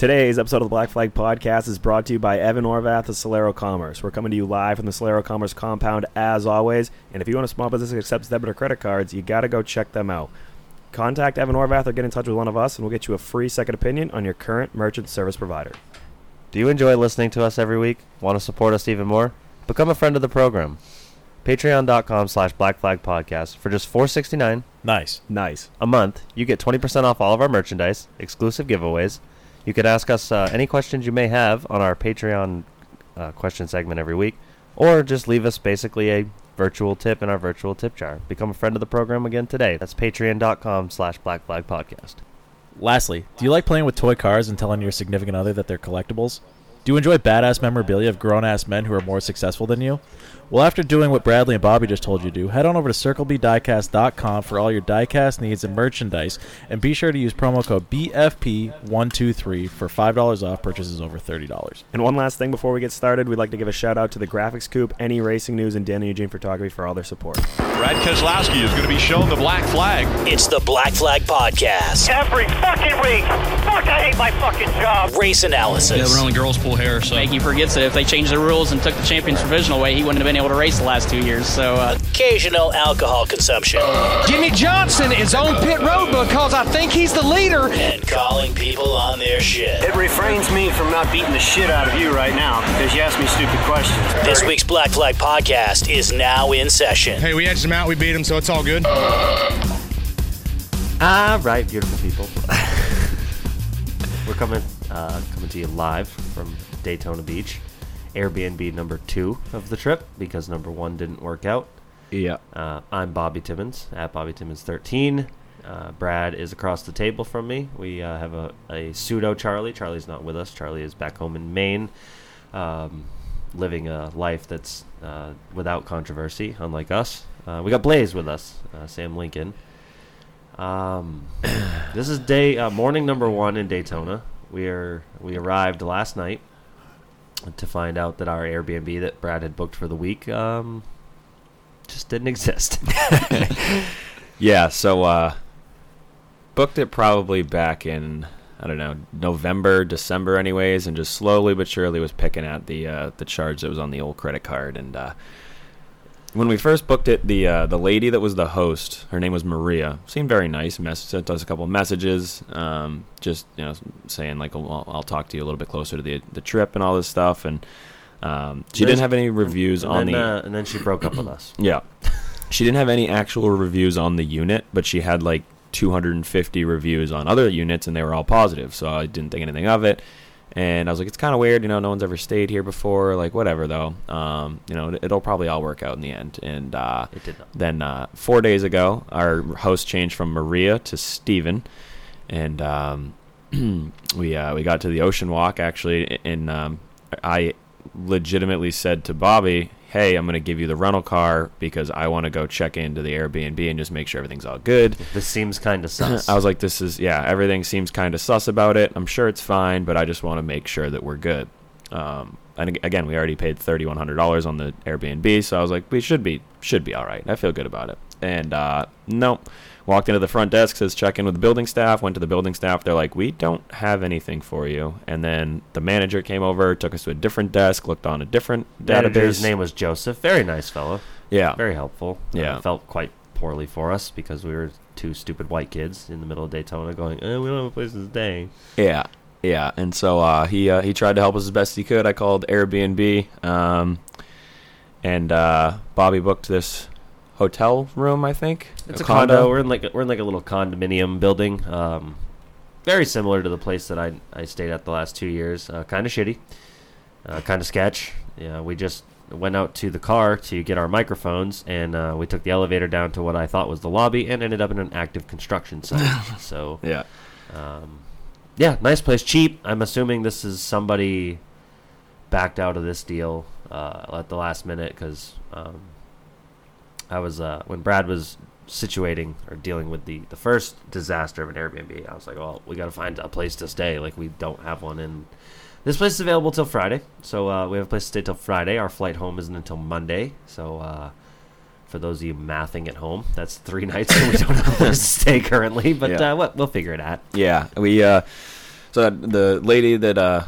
Today's episode of the Black Flag Podcast is brought to you by Evan Orvath of Solero Commerce. We're coming to you live from the Solero Commerce compound as always. And if you want a small business that accepts debit or credit cards, you got to go check them out. Contact Evan Orvath or get in touch with one of us, and we'll get you a free second opinion on your current merchant service provider. Do you enjoy listening to us every week? Want to support us even more? Become a friend of the program. Patreon.com slash Black Flag Podcast. For just $4.69 Nice. Nice. a month, you get 20% off all of our merchandise, exclusive giveaways. You could ask us uh, any questions you may have on our Patreon uh, question segment every week, or just leave us basically a virtual tip in our virtual tip jar. Become a friend of the program again today. That's patreon.com slash Black Flag Podcast. Lastly, do you like playing with toy cars and telling your significant other that they're collectibles? Do you enjoy badass memorabilia of grown ass men who are more successful than you? Well, after doing what Bradley and Bobby just told you to do, head on over to CircleBDiecast.com for all your diecast needs and merchandise, and be sure to use promo code BFP123 for $5 off purchases over $30. And one last thing before we get started, we'd like to give a shout out to the Graphics Coop, Any Racing News, and Danny Eugene Photography for all their support. Brad Keselowski is going to be shown the black flag. It's the Black Flag Podcast. every fucking week. Fuck, I hate my fucking job. Race analysis. Yeah, but only girls pull hair, so. He forgets that if they changed the rules and took the champions provisional away, he wouldn't have been able to race the last two years. So, uh, Occasional alcohol consumption. Jimmie Johnson is on pit road because I think he's the leader. And calling people on their shit. It refrains me from not beating the shit out of you right now because you asked me stupid questions. This week's Black Flag Podcast is now in session. Hey, we edged him out, we beat him, so it's all good. All right, beautiful people. We're coming uh, coming to you live from Daytona Beach, Airbnb number two of the trip because number one didn't work out. Yeah. Uh, I'm Bobby Timmons at Bobby Timmons 13. Uh, Brad is across the table from me. We uh, have a, a pseudo Charlie. Charlie's not with us. Charlie is back home in Maine, um, living a life that's uh, without controversy, unlike us. Uh, we got Blaze with us, uh, Sam Lincoln. Um, this is day uh, morning number one in Daytona. We are we arrived last night to find out that our Airbnb that Brad had booked for the week um, just didn't exist. Yeah, so uh booked it probably back in I don't know, November, December anyways, and just slowly but surely was picking at the uh the charge that was on the old credit card and uh when we first booked it, the uh, the lady that was the host, her name was Maria, seemed very nice. Mess- sent us a couple of messages, um, just you know, saying like, I'll, I'll talk to you a little bit closer to the the trip and all this stuff. And um, she didn't have any reviews on then, the uh, and then she broke up with us. yeah. She didn't have any actual reviews on the unit, but she had like 250 reviews on other units, and they were all positive. So I didn't think anything of it. And I was like, it's kind of weird, you know, no one's ever stayed here before. Like, whatever, though. Um, you know, it'll probably all work out in the end. And uh, It did not. then uh, four days ago, our host changed from Maria to Steven. And um, we uh, we got to the ocean walk actually, and um, I legitimately said to Bobby, "Hey, I'm going to give you the rental car because I want to go check into the Airbnb and just make sure everything's all good." This seems kind of sus. I was like, "This is yeah, everything seems kind of sus about it. I'm sure it's fine, but I just want to make sure that we're good." Um, and again, we already paid thirty one hundred dollars on the Airbnb, so I was like, "We should be should be all right." I feel good about it. And uh, nope, walked into the front desk, says check in with the building staff. Went to the building staff. They're like, "We don't have anything for you." And then the manager came over, took us to a different desk, looked on a different Manager's database. name was Joseph. Very nice fellow. yeah, Very helpful. Yeah. Uh, felt quite poorly for us because we were two stupid white kids in the middle of Daytona going, eh, we don't have a place to stay. Yeah, yeah. And so uh, he uh, he tried to help us as best he could. I called Airbnb, um, and uh, Bobby booked this hotel room. I think It's a, condo. We're in like a, we're in like a little condominium building. Um, very similar to the place that I I stayed at the last two years. Uh, kind of shitty, uh, kind of sketch. Yeah, we just went out to the car to get our microphones, and uh, we took the elevator down to what I thought was the lobby, and ended up in an active construction site. so Yeah, um, yeah, nice place, cheap. I'm assuming this is somebody backed out of this deal uh, at the last minute because um, I was uh, when Brad was situating or dealing with the the first disaster of an Airbnb. I was like, well, we got to find a place to stay. Like we don't have one and This place is available till Friday, so uh, we have a place to stay till Friday. Our flight home isn't until Monday, so uh, for those of you mathing at home, that's three nights and we don't have a place to stay currently. But Yeah. uh, what we'll figure it out. yeah. We uh, So the lady that uh,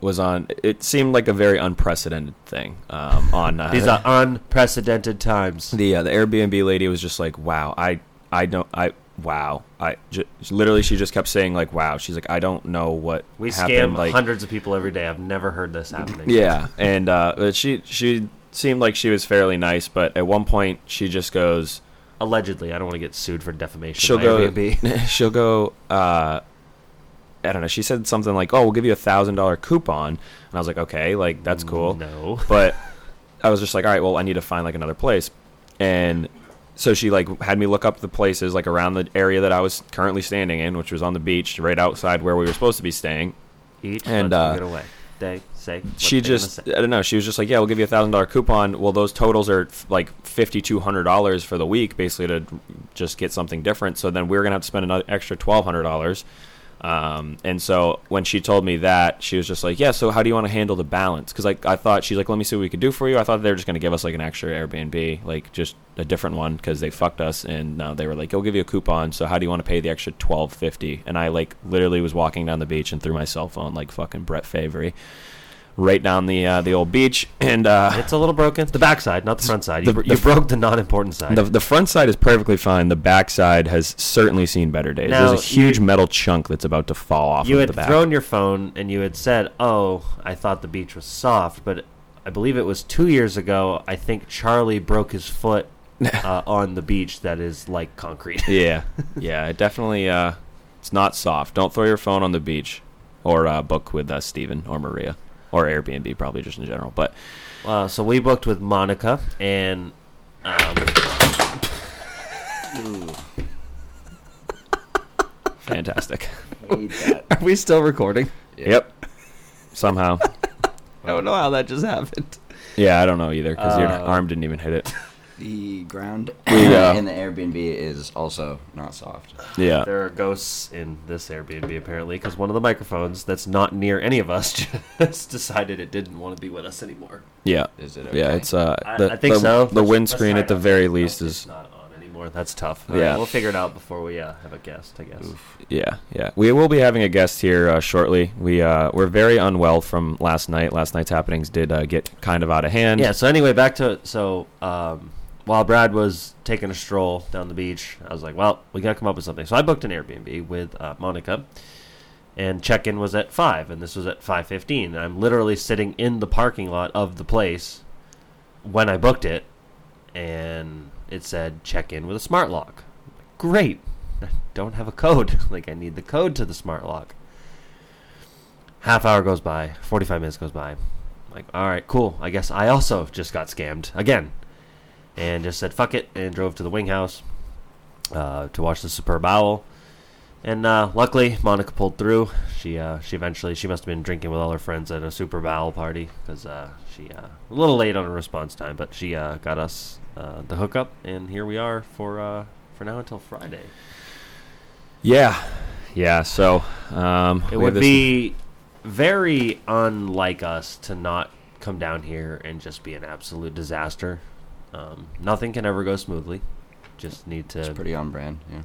was on, it seemed like a very unprecedented thing. Um, on uh, These are unprecedented times. the uh, the Airbnb lady was just like, "Wow, I I don't I wow I j- literally she just kept saying like, "Wow." She's like, "I don't know what We happened." scam like, hundreds of people every day. I've never heard this happening. yeah, and uh, but she she seemed like she was fairly nice, but at one point she just goes, Allegedly, I don't want to get sued for defamation. she'll go Airbnb. she'll go uh I don't know. She said something like, "Oh, we'll give you a thousand dollar coupon," and I was like, "Okay, like that's cool." No. But I was just like, "All right, well, I need to find like another place," and so she like had me look up the places like around the area that I was currently standing in, which was on the beach, right outside where we were supposed to be staying. Each And, uh, get away. They say. she just. I don't know. She was just like, "Yeah, we'll give you a thousand dollar coupon." Well, those totals are f- like fifty two hundred dollars for the week, basically to just get something different. So then we are gonna have to spend another extra twelve hundred dollars. Um, and so when she told me that, she was just like, "Yeah, so how do you want to handle the balance?" Because like I thought she's like, "Let me see what we could do for you." I thought they were just gonna give us like an extra Airbnb, like just a different one because they fucked us. And now they were like, "We'll give you a coupon." So how do you want to pay the extra twelve fifty? And I like literally was walking down the beach and threw my cell phone like fucking Brett Favre right down the uh, the old beach, and uh, It's a little broken. The backside, not the front side. You, The- you the- broke the non-important side. the the front side is perfectly fine. The backside has certainly seen better days. Now, There's a huge you- metal chunk that's about to fall off you of had the back. thrown your phone and you had said, "Oh, I thought the beach was soft," but I believe it was two years ago. I think Charlie broke his foot uh, on the beach that is like concrete. yeah, yeah, it definitely. Uh, it's not soft. Don't throw your phone on the beach, or uh, book with uh, Steven or Maria, or Airbnb probably just in general. But Uh, so we booked with Monica and. Um, fantastic. are we still recording? Yep. Somehow. I don't know how that just happened. Yeah, I don't know either because your Uh, arm didn't even hit it. The ground We, uh, in the Airbnb is also not soft. Yeah. There are ghosts in this Airbnb apparently because one of the microphones that's not near any of us just decided it didn't want to be with us anymore. Yeah. Is it Yeah, it's uh I, the, I think the, so. The windscreen at the very not- least no, is not on anymore. That's tough. Yeah. yeah, we'll figure it out before we uh, have a guest. I guess. Yeah, yeah. We will be having a guest here uh, shortly. We uh, we're very unwell from last night. Last night's happenings did uh, get kind of out of hand. Yeah. So anyway, back to so um, while Brad was taking a stroll down the beach, I was like, "Well, we got to come up with something." So I booked an Airbnb with uh, Monica, and check-in was at five, and this was at five fifteen. I'm literally sitting in the parking lot of the place when I booked it, and it said check-in with a smart lock. Great. I don't have a code. like I need the code to the smart lock. Half hour goes by, 45 minutes goes by. Like, all right, cool. I guess I also just got scammed again. And just said fuck it and drove to the wing house uh, to watch the Superb Owl. And uh, luckily, Monica pulled through. She uh, she eventually she must have been drinking with all her friends at a Super Owl party because uh, she uh, a little late on her response time, but she uh, got us uh, the hookup, and here we are for uh, for now until Friday. yeah, yeah. So um, It would be very unlike us to not come down here and just be an absolute disaster. Um, nothing can ever go smoothly. Just need to. It's pretty on brand. Yeah.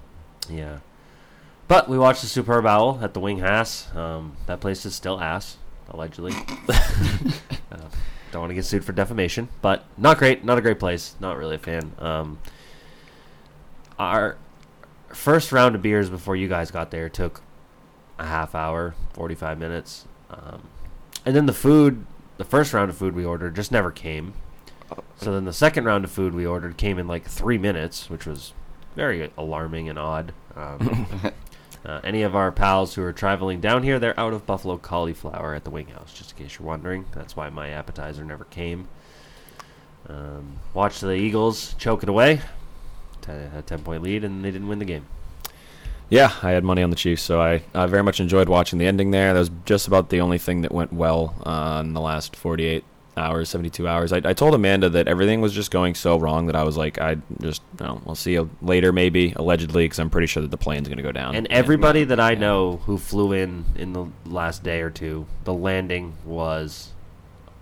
Yeah. But we watched the Superb Owl at the Wing Hass. Um, that place is still ass, allegedly. uh, don't want to get sued for defamation, but not great. Not a great place. Not really a fan. Um, our first round of beers before you guys got there took a half hour, 45 minutes. Um, and then the food, the first round of food we ordered just never came. So then the second round of food we ordered came in like three minutes, which was very alarming and odd. Um, uh, any of our pals who are traveling down here, they're out of buffalo cauliflower at the Wing House, just in case you're wondering. That's why my appetizer never came. Um, watched the Eagles choke it away. T- had a 10 point lead, and they didn't win the game. Yeah, I had money on the Chiefs, so I, I very much enjoyed watching the ending there. That was just about the only thing that went well uh, in the last 48 hours, 72 hours. I, I told Amanda that everything was just going so wrong that I was like, I just, know, we'll see you later, maybe, allegedly, because I'm pretty sure that the plane's going to go down. And everybody that I know who flew in in the last day or two, the landing was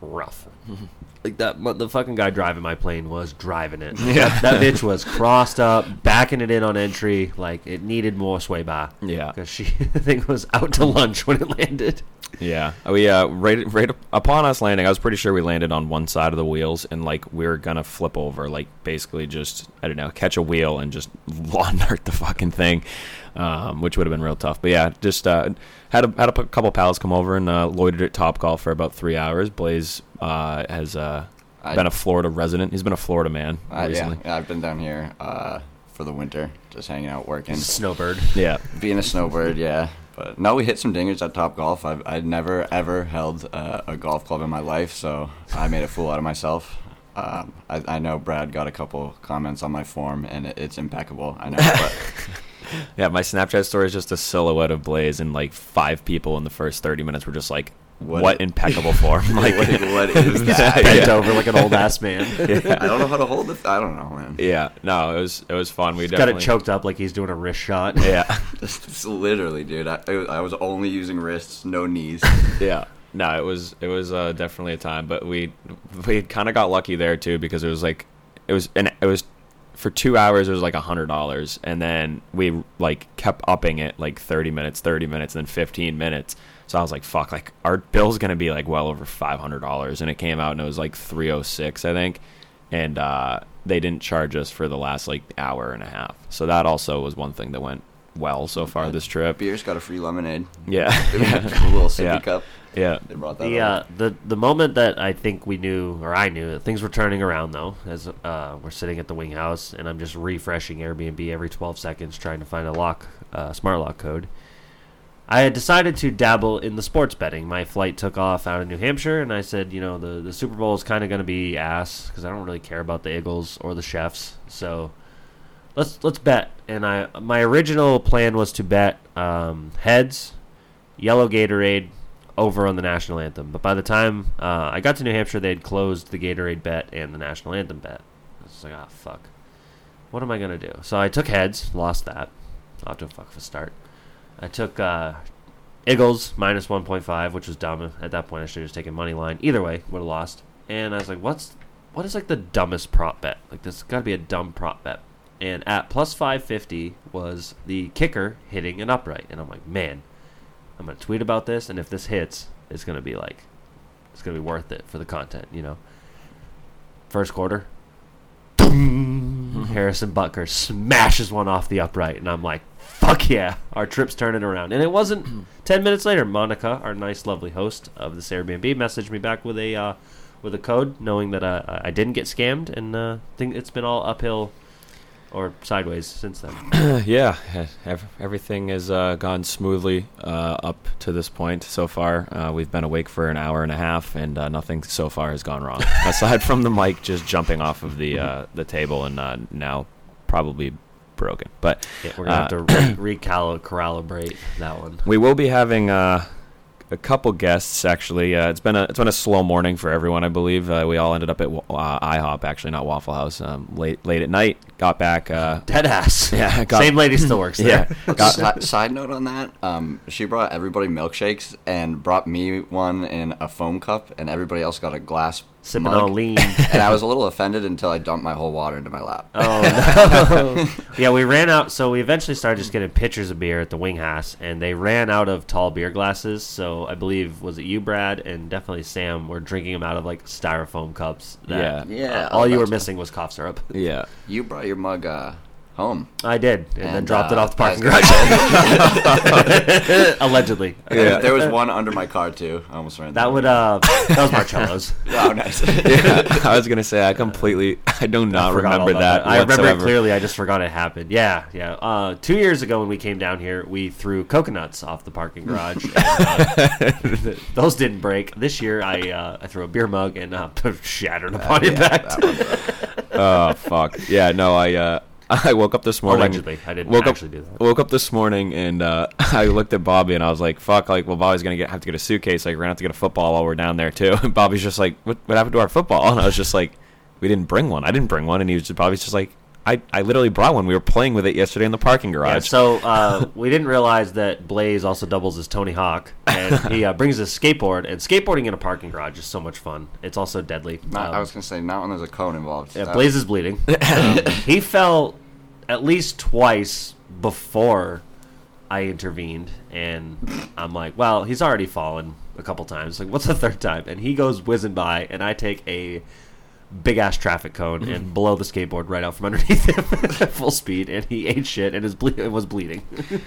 rough. like that, the fucking guy driving my plane was driving it. Yeah. that, that bitch was crossed up, backing it in on entry, like it needed more sway by. Yeah. because she I think was out to lunch when it landed. Yeah, we uh, right right upon us landing, I was pretty sure we landed on one side of the wheels, and like we were gonna flip over, like basically just I don't know, catch a wheel and just lawn dart the fucking thing, um, which would have been real tough. But yeah, just uh, had a had a p- couple pals come over and uh, loitered at Top Golf for about three hours. Blaze uh, has uh, I- been a Florida resident. He's been a Florida man Uh, yeah, recently. yeah, I've been down here uh, for the winter, just hanging out, working. Snowbird. Yeah. Being a snowbird, yeah. But no, we hit some dingers at Top Golf. I've I'd never ever held uh, a golf club in my life, so I made a fool out of myself. Um, I, I know Brad got a couple comments on my form, and it, it's impeccable. I know, but Yeah, my Snapchat story is just a silhouette of Blaze, and like five people in the first thirty minutes were just like, What- "What, impeccable form!" Like, what, what is that? Bent Yeah. over like an old ass man. I don't know how to hold it. I don't know, man. Yeah, no, it was it was fun. We Got definitely it choked up like he's doing a wrist shot. Yeah, Just literally, dude. I, I was only using wrists, no knees. yeah. No, it was it was uh, definitely a time, but we we kind of got lucky there too because it was like it was and it was for two hours it was like a hundred dollars, and then we like kept upping it like thirty minutes, thirty minutes, and then fifteen minutes. So I was like, fuck, like our bill's gonna be like well over five hundred dollars, and it came out and it was like three oh six, I think, and uh, they didn't charge us for the last like hour and a half. So that also was one thing that went well so far this trip. Beer's got a free lemonade. Yeah, a little sippy Yeah. cup. yeah. They brought that The over. uh, the the moment that I think we knew, or I knew, that things were turning around though, as uh, we're sitting at the wing house and I'm just refreshing Airbnb every 12 seconds trying to find a lock, uh, smart lock code. I had decided to dabble in the sports betting. My flight took off out of New Hampshire, and I said, you know, the the Super Bowl is kind of going to be ass because I don't really care about the Eagles or the Chefs. So let's let's bet. And I my original plan was to bet um, heads, yellow Gatorade over on the national anthem. But by the time uh, I got to New Hampshire, they had closed the Gatorade bet and the national anthem bet. I was like, ah, fuck. What am I gonna do? So I took heads, lost that. Off to a fuck of a start. I took uh, Eagles minus 1.5, which was dumb. At that point, I should have just taken money line. Either way, would have lost. And I was like, what's what is like the dumbest prop bet? Like this got to be a dumb prop bet. And at plus 550 was the kicker hitting an upright. And I'm like, man, I'm gonna tweet about this, and if this hits, it's gonna be like, it's gonna be worth it for the content, you know. First quarter, Harrison Butker smashes one off the upright, and I'm like, fuck yeah, our trip's turning around. And it wasn't ten minutes later. Monica, our nice, lovely host of this Airbnb, messaged me back with a uh, with a code, knowing that uh, I didn't get scammed, and uh, think it's been all uphill or sideways since then. yeah, everything has uh, gone smoothly uh, up to this point so far. Uh, we've been awake for an hour and a half, and uh, nothing so far has gone wrong. Aside from the mic just jumping off of the uh, the table and uh, now probably broken. But Yeah, we're gonna uh, have to re- recalibrate that one. we will be having uh, a couple guests. Actually, uh, it's been a it's been a slow morning for everyone. I believe uh, we all ended up at uh, IHOP, actually not Waffle House, um, late late at night. Got back. Uh, Dead ass. Yeah, got- Same lady still works there. yeah, got, Si- side note on that, um, she brought everybody milkshakes and brought me one in a foam cup, and everybody else got a glass Sipping mug. on lean. and I was a little offended until I dumped my whole water into my lap. Oh no! yeah, we ran out. So we eventually started just getting pitchers of beer at the Wing House, and they ran out of tall beer glasses. So I believe was it you, Brad, and definitely Sam were drinking them out of like styrofoam cups. that- Yeah. Yeah, all oh, you were missing was cough syrup. yeah. You brought your mug uh, home. I did, and, then And, dropped it uh, off the parking garage. Allegedly. Yeah. There was one under my car too. I almost ran. That would uh, that was Marcello's. Oh, nice. yeah, I was gonna say I completely I do not forgot all remember about that. I remember it clearly. I just forgot it happened. Yeah, yeah. Uh, two years ago when we came down here, we threw coconuts off the parking garage. and, uh, those didn't break. This year, I uh, I threw a beer mug and uh, shattered upon impact. Oh fuck. Yeah, no, I uh I woke up this morning. Allegedly, I didn't woke actually up, do that. Woke up this morning and uh, I looked at Bobby and I was like, "Fuck!" Like, well, Bobby's gonna get have to get a suitcase. Like, we're gonna have to get a football while we're down there too. And Bobby's just like, "What? What happened to our football?" And I was just like, "We didn't bring one. I didn't bring one." And he was just, Bobby's just like, I, I literally brought one. We were playing with it yesterday in the parking garage. Yeah, so uh, we didn't realize that Blaze also doubles as Tony Hawk, and he uh, brings his skateboard. And skateboarding in a parking garage is so much fun. It's also deadly. Not, Um, I was gonna say not when there's a cone involved. Yeah, Blaze is bleeding. Um, he fell at least twice before I intervened, and I'm like, well, he's already fallen a couple times. Like, what's the third time? And he goes whizzing by, and I take a big ass traffic cone and blow the skateboard right out from underneath him at full speed, and he ate shit and his ble- was bleeding.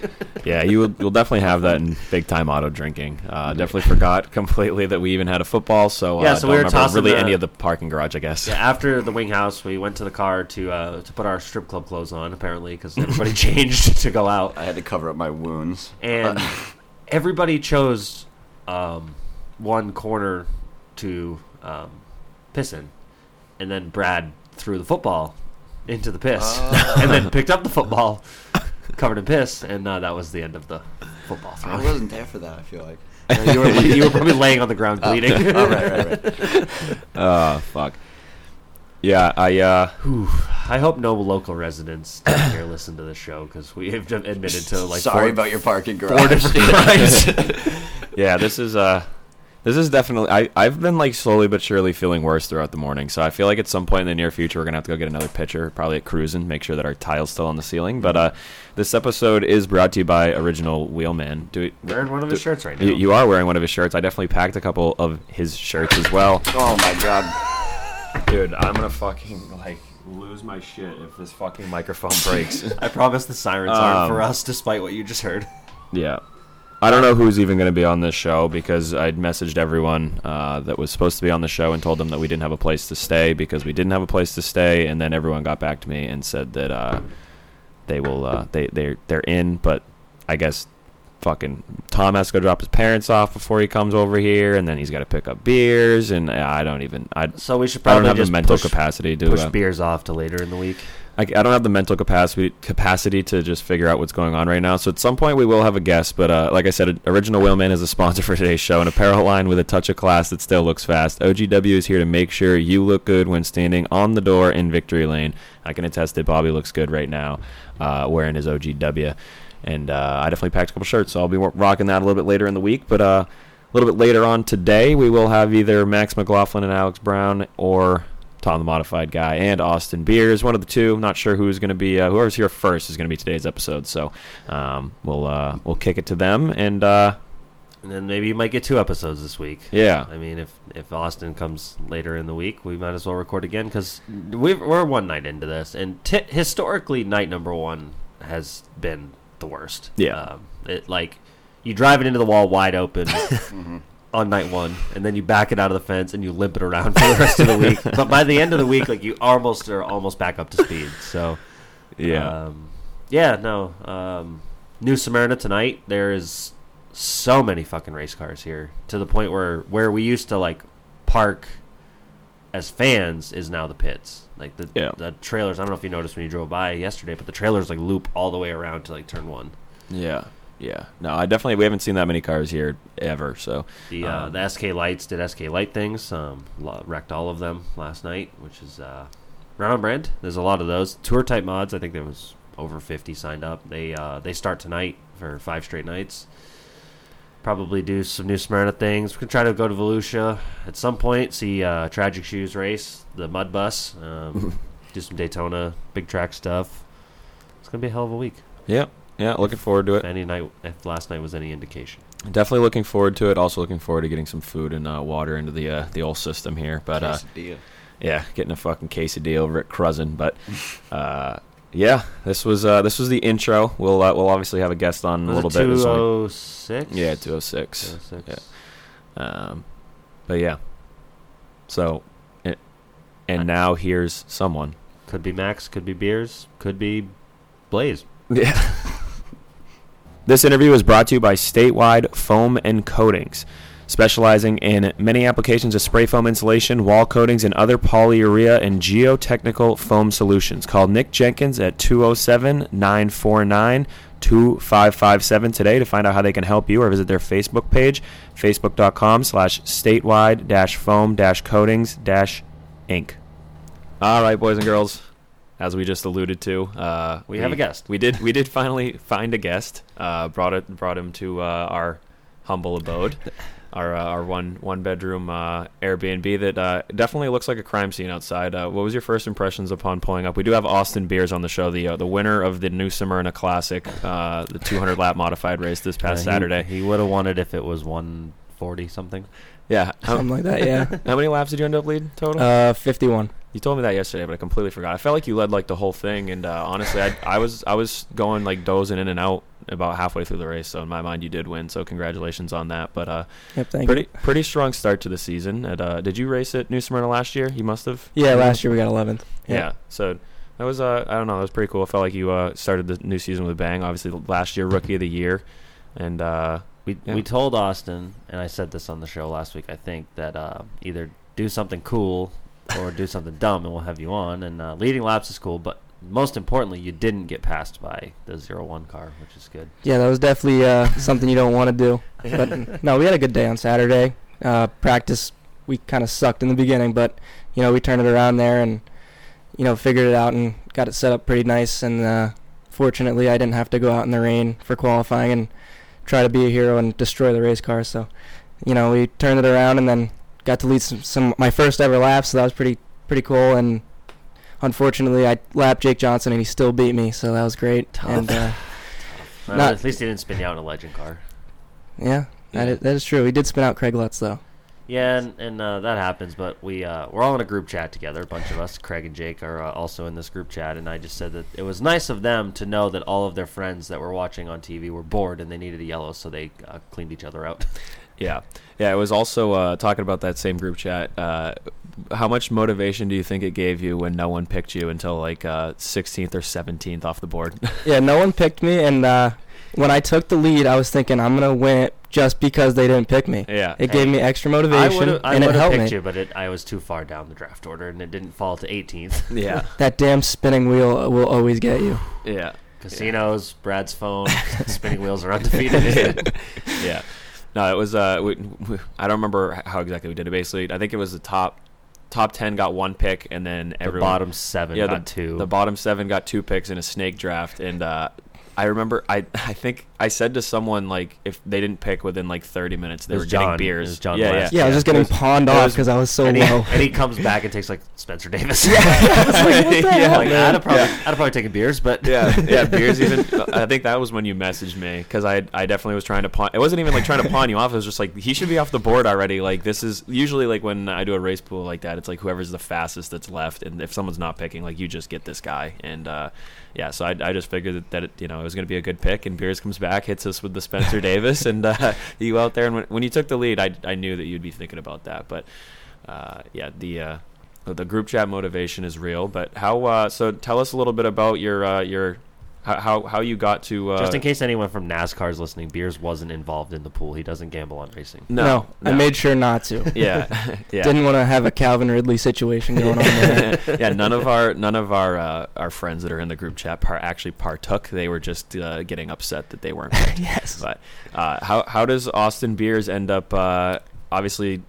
Yeah, you will, you'll definitely have that in big time auto drinking. Uh, definitely forgot completely that we even had a football. So Yeah, uh, so don't we were remember tossing really the- any of the parking garage. I guess. Yeah, after the wing house, we went to the car to uh, to put our strip club clothes on. Apparently, because everybody changed to go out. I had to cover up my wounds. and everybody chose um, one corner to um, piss in, and then Brad threw the football into the piss, Oh. and then picked up the football covered in piss, and uh, that was the end of the football throw. I wasn't there for that. I feel like. Uh, you, were, you were probably laying on the ground Oh. bleeding. Oh, right, right, right. Oh fuck. Yeah, I uh Whew. I hope no local residents here listen to the show because we have admitted to like Sorry four, about your parking four garage. different crimes. yeah, this is uh this is definitely I I've been like slowly but surely feeling worse throughout the morning. So I feel like at some point in the near future we're going to have to go get another pitcher, probably at cruising, make sure that our tile's still on the ceiling. But uh this episode is brought to you by Original Wheelman. Do we, Wearing one of his do- shirts right now. You, you are wearing one of his shirts. I definitely packed a couple of his shirts as well. oh my god. Dude, I'm going to fucking like lose my shit if this fucking microphone breaks. I promise the sirens aren't for Um, us, despite what you just heard. Yeah. I don't know who's even going to be on this show because I'd messaged everyone uh, that was supposed to be on the show and told them that we didn't have a place to stay because we didn't have a place to stay, and then everyone got back to me and said that uh, they will uh, they they they're in, but I guess fucking Tom has to go drop his parents off before he comes over here, and then he's got to pick up beers, and I don't even I So we should I don't probably have the just mental push, capacity to push uh, beers off to later in the week. I, I don't have the mental capacity capacity to just figure out what's going on right now. So at some point we will have a guest, but uh, like I said, Original Wheelman is a sponsor for today's show, an apparel line with a touch of class that still looks fast. OGW is here to make sure you look good when standing on the door in Victory Lane. I can attest that Bobby looks good right now, uh, wearing his OGW, and uh, I definitely packed a couple shirts, so I'll be rocking that a little bit later in the week. But uh, a little bit later on today, we will have either Max McLaughlin and Alex Brown or Tom the Modified Guy and Austin Beers, one of the two. I'm not sure who's going to be. Uh, whoever's here first is going to be today's episode. So um, we'll uh, we'll kick it to them, and uh, And then maybe you might get two episodes this week. yeah, I mean, if if Austin comes later in the week, we might as well record again because we're one night into this, and t- historically, night number one has been the worst. Yeah. um, it like you drive it into the wall wide open on night one, and then you back it out of the fence and you limp it around for the rest of the week. But by the end of the week, like you almost are almost back up to speed. So yeah, um, yeah, no. Um, New Smyrna tonight. There is so many fucking race cars here to the point where where we used to like park as fans is now the pits. Like the Yeah. the trailers. I don't know if you noticed when you drove by yesterday, but the trailers like loop all the way around to like turn one. yeah, yeah. No, I definitely we haven't seen that many cars here ever. So The uh, Um, the SK lights did SK light things. Um, wrecked all of them last night, which is uh, round brand. There's a lot of those tour type mods. I think there was over 50 signed up. They uh, they start tonight for five straight nights. Probably do some new Smyrna things. We can try to go to Volusia at some point. See uh, Tragic Shoes race, the Mud Bus. Um, do some Daytona big track stuff. It's gonna be a hell of a week. yeah, yeah. Looking forward to If it. any night, if last night was any indication. Definitely looking forward to it. Also looking forward to getting some food and uh, water into the uh, the old system here. But uh, yeah, getting a fucking quesadilla over at Cruzen. But uh, yeah, this was uh, this was the intro. We'll uh, we'll obviously have a guest on in a little bit. This is only- 206? Yeah, two oh six. Yeah. Um, but yeah. So, it, and now here's someone. Could be Max, could be Beers, could be Blaze. Yeah. This interview is brought to you by Statewide Foam and Coatings, specializing in many applications of spray foam insulation, wall coatings, and other polyurea and geotechnical foam solutions. Call Nick Jenkins at 207 949 2557 today to find out how they can help you or visit their Facebook page, facebook.com slash statewide dash foam dash coatings dash inc. All right, boys and girls. As we just alluded to, uh, We have a guest. We did we did finally find a guest. Uh, brought it brought him to uh, our humble abode, our uh, our one one bedroom uh, Airbnb that uh, definitely looks like a crime scene outside. Uh, what was your first impressions upon pulling up? We do have Austin Beers on the show, the uh, the winner of the New Smyrna Classic, uh, the 200 lap modified race this past he- Saturday. He, would have won it if it was 140 something. Yeah, how, Something like that, yeah. how many laps did you end up leading total? Uh, 51. You told me that yesterday, but I completely forgot. I felt like you led like the whole thing, and uh, honestly, I, I was I was going like dozing in and out about halfway through the race. So in my mind, you did win. So congratulations on that. But uh, Yep, thank pretty you. pretty strong start to the season. At uh, did you race at New Smyrna last year? You must have. Yeah, last year we got 11th. Yeah. Yeah. So that was uh I don't know that was pretty cool. I felt like you uh started the new season with a bang. Obviously last year rookie of the year, and uh We Yeah. we told Austin, and I said this on the show last week. I think that uh, either do something cool or do something dumb, and we'll have you on. And uh, leading laps is cool, but most importantly, you didn't get passed by the zero one car, which is good. Yeah, that was definitely uh, something you don't want to do. But no, we had a good day on Saturday. Uh, practice, we kind of sucked in the beginning, but you know we turned it around there and you know figured it out and got it set up pretty nice. And uh, fortunately, I didn't have to go out in the rain for qualifying and try to be a hero and destroy the race car. So you know we turned it around and then got to lead some, some my first ever lap. So that was pretty pretty cool. And unfortunately, I lapped Jake Johnson and he still beat me. So that was great. And uh, Uh, Not- at least he didn't spin you out in a legend car. Yeah, that is, that is true. He did spin out Craig Lutz though. Yeah, and, and uh, that happens, but we uh, we're all in a group chat together. A bunch of us, Craig and Jake, are uh, also in this group chat, and I just said that it was nice of them to know that all of their friends that were watching on TV were bored and they needed a yellow, so they uh, cleaned each other out. Yeah, yeah. It was also uh, talking about that same group chat. Uh, how much motivation do you think it gave you when no one picked you until like uh, 16th or 17th off the board? Yeah, no one picked me, and uh, when I took the lead, I was thinking I'm gonna win just because they didn't pick me. Yeah. it gave me extra I motivation, would've- I and it helped picked me. you, but it, I was too far down the draft order, and it didn't fall to 18th. Yeah. That damn spinning wheel will always get you. yeah. Casinos, Brad's phone, spinning wheels are undefeated. yeah. No, it was. Uh, we, we, I don't remember how exactly we did it. Basically, I think it was the top top ten got one pick, and then everyone, bottom seven yeah, got the, two. The bottom seven got two picks in a snake draft, and uh, I remember I I think I said to someone like if they didn't pick within like thirty minutes, they were was getting John. beers. John yeah, West. yeah, Yeah, I was just getting was- pawned it off because I was so and, he, low. and he comes back and takes like Spencer Davis. like, what the hell, like. I'd have probably, I'd have probably taken beers, but yeah, yeah, beers. Even I think that was when you messaged me because I I definitely was trying to pawn. It wasn't even like trying to pawn you off. It was just like he should be off the board already. Like this is usually like when I do a race pool like that. It's like whoever's the fastest that's left, and if someone's not picking, like you just get this guy. And uh, yeah, so I, I just figured that, that it, you know it was going to be a good pick. And beers comes back, hits us with the Spencer Davis, and uh, you out there. And when, when you took the lead, I I knew that you'd be thinking about that. But uh, yeah, the. Uh, the group chat motivation is real, but how? Uh, so tell us a little bit about your uh, your how, how how you got to uh, just in case anyone from NASCAR is listening, Beers wasn't involved in the pool. He doesn't gamble on racing. No, I made sure not to. Yeah, yeah. Didn't want to have a Calvin Ridley situation going on there. yeah, none of our none of our uh, our friends that are in the group chat par- actually partook. They were just uh, getting upset that they weren't. picked. yes. But uh, how how does Austin Beers end up? Uh, obviously,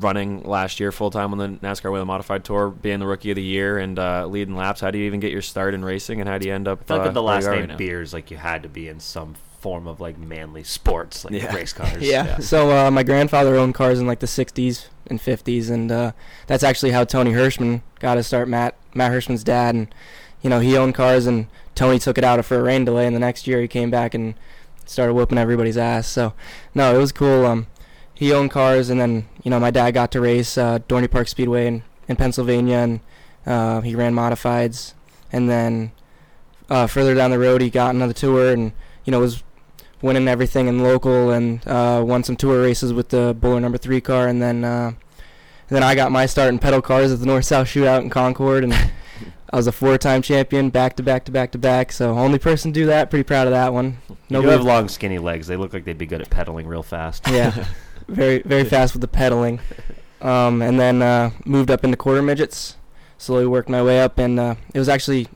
running last year full time on the NASCAR Whelen Modified Tour, being the Rookie of the Year and uh, leading laps. How do you even get your start in racing, and how do you end up? I feel like uh, with the last you name right? Beers, like you had to be in some form of like manly sports, like Yeah. race cars. Yeah. So uh, my grandfather owned cars in like the '60s and '50s, and uh, that's actually how Tony Hirschman got his start. Matt Matt Hirschman's dad, and you know he owned cars, and Tony took it out for a rain delay, and the next year he came back and started whooping everybody's ass. So no, it was cool. Um, he owned cars, and then you know my dad got to race uh, Dorney Park Speedway in, in Pennsylvania, and uh, he ran modifieds, and then uh, further down the road he got another tour, and you know was winning everything in local and uh, won some tour races with the Buller number three car, and then uh, and then I got my start in pedal cars at the North South Shootout in Concord, and I was a four-time champion, back to back to back to back. So only person to do that. Pretty proud of that one. You do have long, skinny legs. They look like they'd be good at pedaling real fast. Yeah, very very fast with the pedaling. Um, and then uh, moved up into quarter midgets. Slowly worked my way up, and uh, it was actually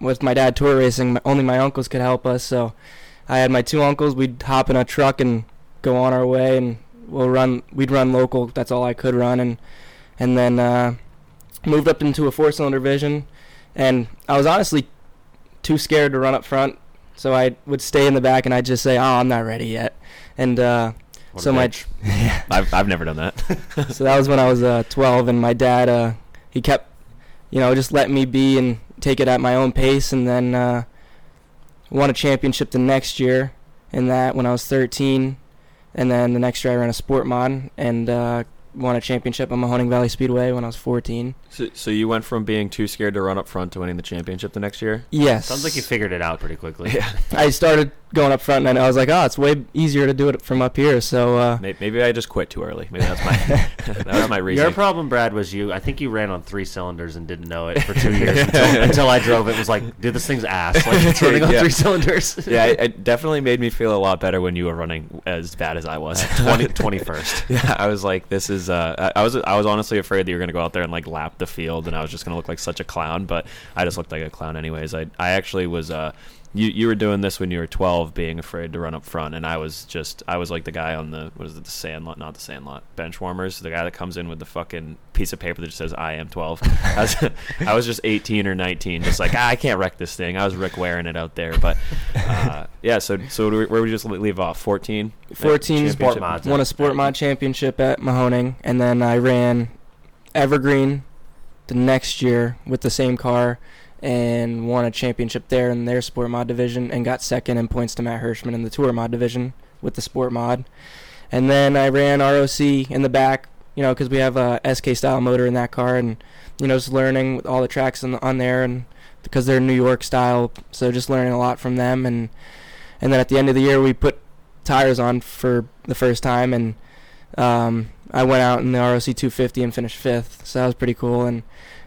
with my dad tour racing. My, only my uncles could help us, so I had my two uncles. We'd hop in a truck and go on our way, and we'll run. We'd run local. That's all I could run, and and then uh, moved up into a four-cylinder vision. and I was honestly too scared to run up front, so I would stay in the back and I'd just say, "Oh, I'm not ready yet," and uh, What so my bitch. yeah. I've I've never done that. so that was when I was uh, 12, and my dad uh, he kept, you know, just letting me be and take it at my own pace, and then uh, won a championship the next year in that when I was 13, and then the next year I ran a sport mod and uh, won a championship at Mahoning Valley Speedway when I was 14. so, so you went from being too scared to run up front to winning the championship the next year. Yes. Sounds like you figured it out pretty quickly. Yeah. I started going up front, and I was like, oh, it's way easier to do it from up here. So uh, Maybe, maybe I just quit too early. Maybe that's my that was my reason. Your problem, Brad, was you. I think you ran on three cylinders and didn't know it for two years until, until I drove it. It Was like, dude, this thing's ass. Like it's running on Yeah. three cylinders. yeah, it, it definitely made me feel a lot better when you were running as bad as I was. 20, 21st. Yeah, I was like, this is. Uh, I was. I was honestly afraid that you were gonna go out there and like lap the field, and I was just gonna look like such a clown. But I just looked like a clown anyways. I. I actually was. Uh, you you were doing this when you were 12, being afraid to run up front, and I was just. I was like the guy on the what is it, the sandlot, not the sandlot, bench warmers, the guy that comes in with the fucking piece of paper that just says I am 12. I was, I was just 18 or 19, just like ah, I can't wreck this thing. I was Rick wearing it out there, but uh, yeah. So so where would we just leave off? 14. 14 Sport mods. won a sport mod championship at Mahoning, and then I ran Evergreen the next year with the same car and won a championship there in their sport mod division and got second in points to Matt Hirschman in the tour mod division with the sport mod. And then I ran ROC in the back, you know, because we have a SK style motor in that car, and you know, just learning with all the tracks on, on there, and because they're New York style, so just learning a lot from them, and and then at the end of the year we put tires on for the first time, and um, I went out in the ROC 250 and finished fifth, so that was pretty cool. And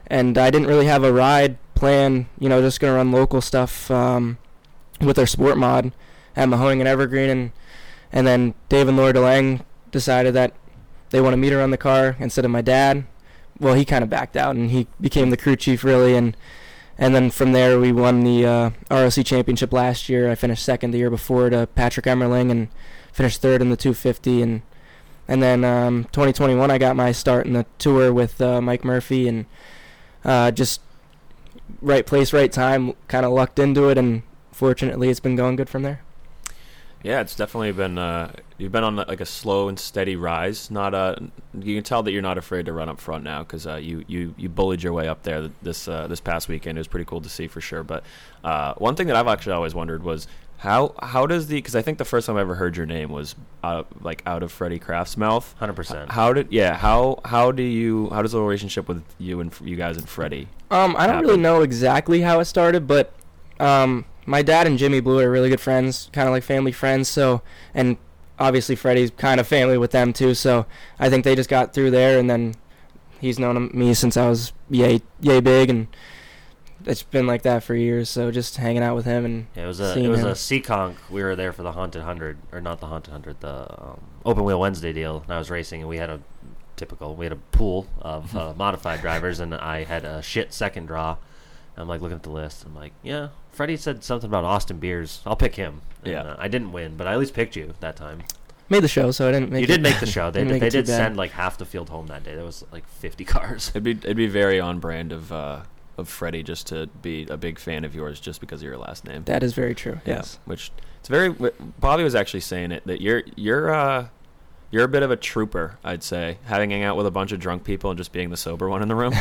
and I didn't really have a ride plan, you know, just gonna run local stuff um, with our sport mod at Mahoning and Evergreen, and and then Dave and Laura DeLang decided that they want to meet on the car instead of my dad. Well, he kind of backed out, and he became the crew chief really, and and then from there we won the uh, ROC championship last year. I finished second the year before to Patrick Emmerling, and finished third in the 250, and and then um, 2021 I got my start in the tour with uh, Mike Murphy, and uh, just right place, right time, kind of lucked into it, and fortunately it's been going good from there. Yeah, it's definitely been. Uh, you've been on like a slow and steady rise. Not uh, you can tell that you're not afraid to run up front now because uh, you you you bullied your way up there this uh, this past weekend. It was pretty cool to see for sure. But uh, one thing that I've actually always wondered was how how does the because I think the first time I ever heard your name was uh, like out of Freddie Kraft's mouth. Hundred percent. How did yeah how how do you how does the relationship with you and you guys and Freddie? Um, I don't really know exactly how it started, but um, my dad and Jimmy Blue are really good friends, kind of like family friends. So, and obviously Freddie's kind of family with them too. So I think they just got through there, and then he's known me since I was yay yay big, and it's been like that for years. So just hanging out with him and Yeah, it was a it was him. a Seekonk. We were there for the Haunted Hundred, or not the Haunted Hundred, the um, Open Wheel Wednesday deal. And I was racing, and we had a typical. We had a pool of uh, modified drivers, and I had a shit second draw. I'm like looking at the list. I'm like, yeah. Freddie said something about Austin Beers. I'll pick him. And, Yeah. uh, I didn't win, but I at least picked you that time. made the show, so I didn't make you it. did make the show. They didn't did, make they did bad. send like half the field home that day. There was like 50 cars. It'd be it'd be very on brand of uh, of Freddie just to be a big fan of yours just because of your last name. That is very true. Yeah, Yes. which it's very. Bobby was actually saying it that you're you're uh you're a bit of a trooper, I'd say, having hang out with a bunch of drunk people and just being the sober one in the room.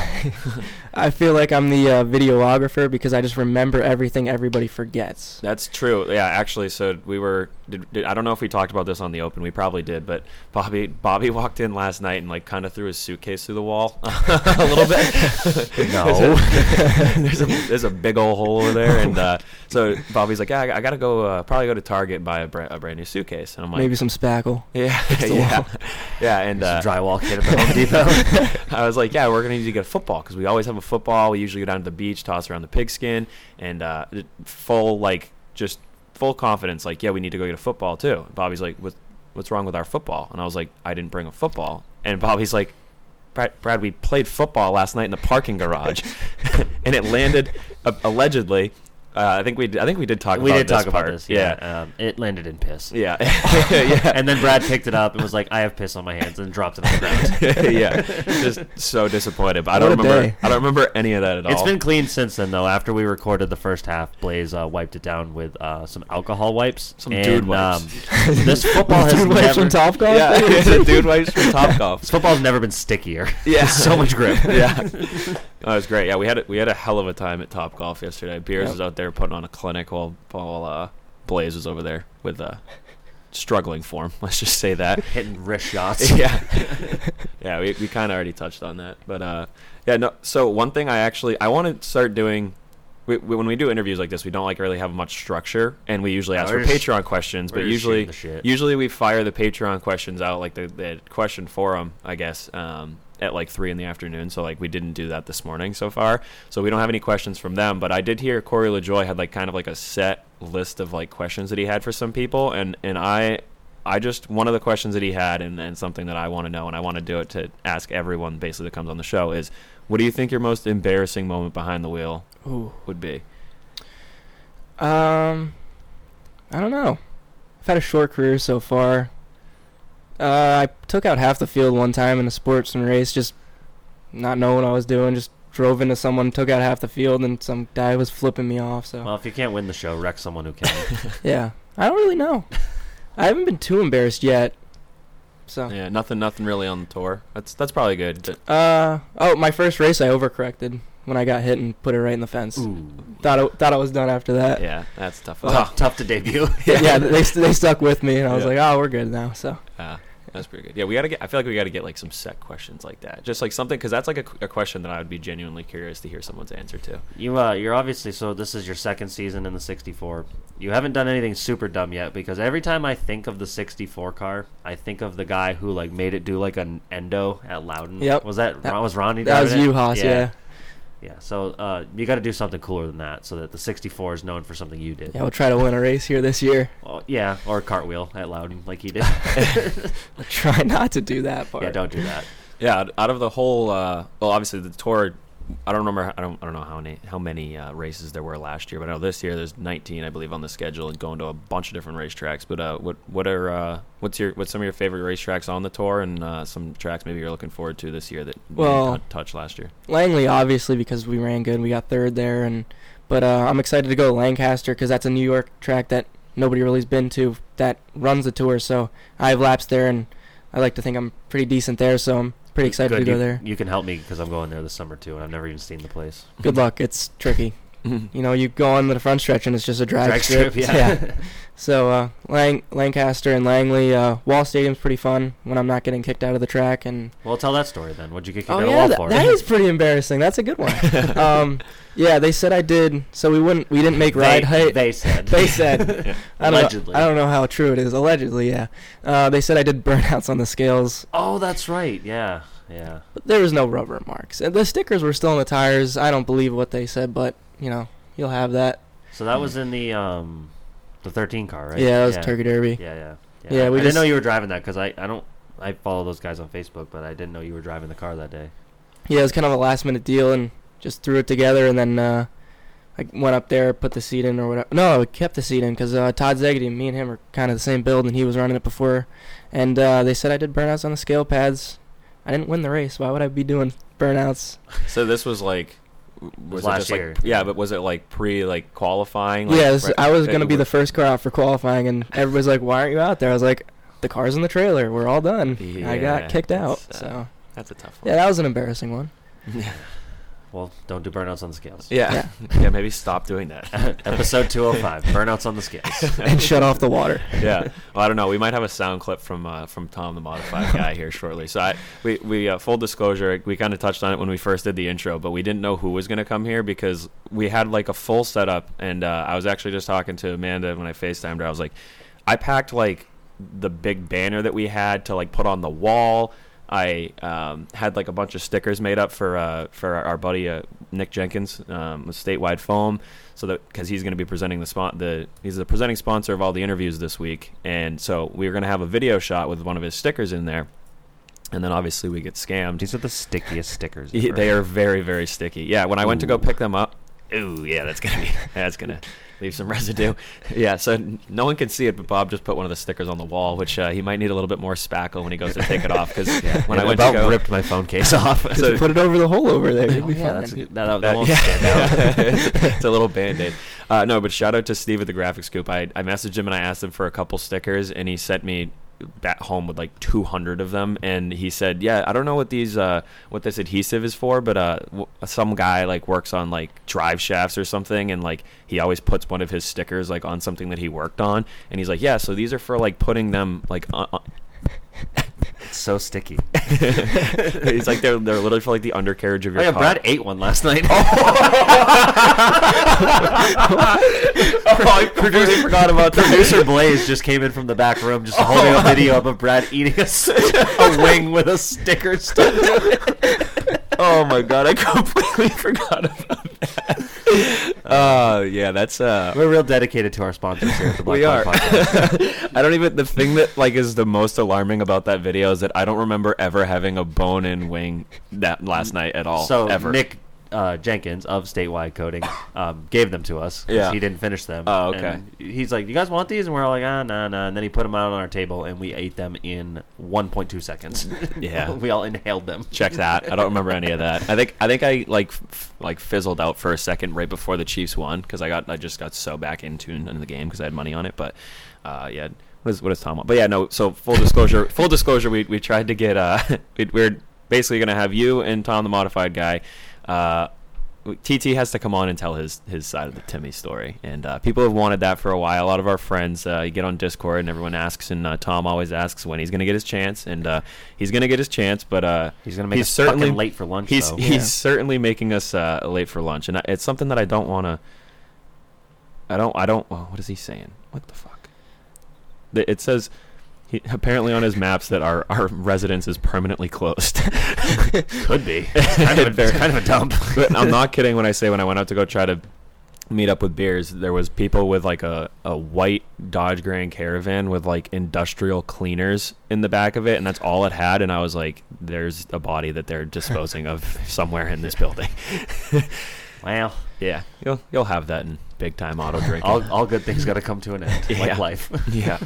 I feel like I'm the uh, videographer because I just remember everything everybody forgets. That's true. Yeah, actually, so we were. Did, did, I don't know if we talked about this on the open. We probably did, but Bobby Bobby walked in last night and like kind of threw his suitcase through the wall a little bit. No. there's, a, there's a there's a big old hole over there, and uh, so Bobby's like, yeah, I, I gotta go. Uh, probably go to Target and buy a, bra- a brand new suitcase, and I'm like, Maybe some spackle. Yeah, the yeah, yeah, and uh, drywall kit at the Home Depot. I was like, yeah, we're gonna need to get a football because we always have a football. We usually go down to the beach, toss around the pigskin, and uh, full like just full confidence. Like, yeah, we need to go get a football too. Bobby's like, what, what's wrong with our football? And I was like, I didn't bring a football. And Bobby's like, Brad, Brad we played football last night in the parking garage, and it landed uh, allegedly Uh, I think we I think we did talk. About this. We about did this talk about this. Yeah, Um, it landed in piss. Yeah. yeah. And then Brad picked it up and was like, "I have piss on my hands," and dropped it on the ground. yeah, just so disappointed. But I don't a remember. day. I don't remember any of that at all. It's been cleaned since then, though. After we recorded the first half, Blaze uh, wiped it down with uh, some alcohol wipes. Some and, dude wipes. Um, this football has Dude wipes never. from Top Golf. yeah, dude wipes from Top Golf. This football's never been stickier. Yeah, so much grip. yeah, oh, it was great. Yeah, we had a, we had a hell of a time at Top Golf yesterday. Beers Yep. was out there putting on a clinic while while uh, Blaze was over there with uh, struggling form. Let's just say that. Hitting wrist shots. yeah, yeah. We, we kind of already touched on that, but uh, yeah. No. So one thing I actually I want to start doing. We, we, when we do interviews like this, we don't like really have much structure, and we usually ask for Patreon questions. But usually, shooting the shit. usually we fire the Patreon questions out like the, the question forum, I guess, um, at like three in the afternoon. So like we didn't do that this morning so far. So we don't have any questions from them. But I did hear Corey LaJoie had like kind of like a set list of like questions that he had for some people, and and I I just one of the questions that he had, and, and something that I want to know, and I want to do it to ask everyone basically that comes on the show is, what do you think your most embarrassing moment behind the wheel Ooh. would be? Um, I don't know. I've had a short career so far. Uh, I took out half the field one time in a sports and race, just not knowing what I was doing. Just drove into someone, took out half the field, and some guy was flipping me off. So Well, if you can't win the show, wreck someone who can. yeah, I don't really know. I haven't been too embarrassed yet. So Yeah, nothing, nothing really on the tour. That's that's probably good. But uh oh, my first race I overcorrected when I got hit and put it right in the fence. Ooh. Thought I, thought I was done after that. yeah, that's tough. Tough, tough to debut. yeah, they they stuck with me, and I was Yeah. like, oh, we're good now. So Yeah, that's pretty good. Yeah, we gotta get. I feel like we gotta get like some set questions like that, just like something because that's like a, a question that I would be genuinely curious to hear someone's answer to. You uh, you're obviously so. This is your second season in the 64. You haven't done anything super dumb yet because every time I think of the 64 car, I think of the guy who like made it do like an endo at Loudon. Yep. Was that, That- was Ronnie? that was driving you, Haas, yeah. Yeah. Yeah, so uh, you got to do something cooler than that, so that the 64 is known for something you did. yeah, we'll try to win a race here this year. Well, yeah, or a cartwheel at Loudon like he did. Try not to do that part. yeah, don't do that. Yeah, out- out of the whole, uh, well, obviously the tour. I don't remember. I don't. I don't know how many how many uh, races there were last year, but I know this year there's 19, I believe, on the schedule and going to a bunch of different racetracks. But uh, what what are uh, what's your what's some of your favorite racetracks on the tour and uh, some tracks maybe you're looking forward to this year that Well- didn't touch last year? Langley, obviously, because we ran good, we got third there, and but uh, I'm excited to go to Lancaster because that's a New York track that nobody really's been to that runs the tour. So I have laps there, and I like to think I'm pretty decent there. So I'm pretty excited Good, to go you, there. You can help me because I'm going there this summer too, and I've never even seen the place. Good luck. It's tricky. You know, you go on the front stretch and it's just a drag, Drag strip, yeah. So uh, Lang- Lancaster and Langley, uh, Wall Stadium's pretty fun when I'm not getting kicked out of the track. And Well, tell that story then. What'd you get kicked oh out of yeah, wall for? that is pretty embarrassing. That's a good one. um, yeah, they said I did. So we wouldn't. We didn't make ride they, height. They said. They said. I don't Allegedly. Know, I don't know how true it is. Allegedly, yeah. Uh, they said I did burnouts on the scales. Oh, that's right. Yeah, yeah. But there was no rubber marks. And the stickers were still on the tires. I don't believe what they said, but you know, you'll have that. So that was in the um, the 13 car, right? Yeah, it was Turkey Derby. Yeah, yeah. Yeah, we I didn't know you were driving that because I, I don't I follow those guys on Facebook, but I didn't know you were driving the car that day. Yeah, it was kind of a last minute deal and just threw it together and then uh, I went up there, put the seat in or whatever. No, I kept the seat in because uh, Todd Szegedy, me and him are kind of the same build and he was running it before. And uh, they said I did burnouts on the scale pads. I didn't win the race. Why would I be doing burnouts? So this was like. Was it last just year. like yeah, but was it like pre like qualifying? Like, right- I was gonna be were- the first car out for qualifying, and everybody's like, "Why aren't you out there?" I was like, "The car's in the trailer. We're all done." I got kicked out. uh, So That's a tough one. yeah, that was an embarrassing one. Well, don't do burnouts on the scales. Yeah. yeah, maybe stop doing that. Episode 205, burnouts on the scales. and shut off the water. yeah. Well, I don't know. We might have a sound clip from uh, from Tom, the modified guy, here shortly. So I we we uh, full disclosure, we kind of touched on it when we first did the intro, but we didn't know who was going to come here because we had like a full setup, and uh, I was actually just talking to Amanda when I Facetimed her. I was like, I packed like the big banner that we had to like put on the wall. I um, had like a bunch of stickers made up for uh, for our, our buddy uh, Nick Jenkins um, with Statewide Foam, so that because he's going to be presenting the spot the he's the presenting sponsor of all the interviews this week, and so we are going to have a video shot with one of his stickers in there, and then obviously we get scammed. These are the stickiest stickers. They are very very sticky. Yeah, when I went to go pick them up, ooh, yeah, that's gonna be that's gonna leave some residue. Yeah, so no one can see it, but Bob just put one of the stickers on the wall, which uh, he might need a little bit more spackle when he goes to take it off. Because when I went about to go, ripped my phone case off. So- Put it over the hole over there. You'll yeah, that's that, that, that- won't yeah. stand out. it's a little band aid. Uh, no, but shout out to Steve at the Graphic Scoop. I, I messaged him and I asked him for a couple stickers, and he sent me back home with like 200 of them. And he said, "Yeah, I don't know what these uh, what this adhesive is for, but uh, w- some guy like works on like drive shafts or something, and like he always puts one of his stickers like on something that he worked on. And he's like, yeah, so these are for like putting them like on." on It's so sticky. He's like they're they're literally for like the undercarriage of Oh your yeah, car. Brad ate one last night. Oh, oh I completely forgot about that. Producer Blaze just came in from the back room, just holding a oh. video up of Brad eating a wing with a sticker stuck to it. oh my god, I completely forgot about that. Oh yeah, that's uh. We're real dedicated to our sponsors here at the Black we are. Podcast. I don't even. The thing that like is the most alarming about that video is that I don't remember ever having a bone-in wing that last night at all. So ever. Nick uh, Jenkins of Statewide Coding um, gave them to us. 'cause Yeah. he didn't finish them. Oh, okay. And he's like, "You guys want these?" And we're all like, "Ah, nah, nah." And then he put them out on our table, and we ate them in 1.2 seconds. Yeah. we all inhaled them. Check that. I don't remember any of that. I think I think I like f- like fizzled out for a second right before the Chiefs won because I got I just got so back in tune into the game because I had money on it. But uh, yeah, what is what is Tom? want? But yeah, no. So full disclosure, full disclosure, we we tried to get uh we, we're basically gonna have you and Tom the modified guy. Uh, TT has to come on and tell his his side of the Timmy story, and uh, people have wanted that for a while. A lot of our friends, uh, you get on Discord, and everyone asks, and uh, Tom always asks when he's going to get his chance, and uh, he's going to get his chance, but uh, He's gonna make us fucking late for lunch, He's though. he's Yeah. certainly making us uh, late for lunch, and I, it's something that I don't want to. I don't. I don't. Well, what is he saying? What the fuck? It says. He, apparently on his maps that our, our residence is permanently closed. Could be. It's kind of a- it's kind of a dump. but I'm not kidding when I say when I went out to go try to meet up with beers, there was people with like a, a white Dodge Grand Caravan with like industrial cleaners in the back of it, and that's all it had. And I was like, "There's a body that they're disposing of somewhere in this building." Well, yeah, you'll you'll have that in big time auto drinking. all, all good things got to come to an end, Yeah. like life. yeah.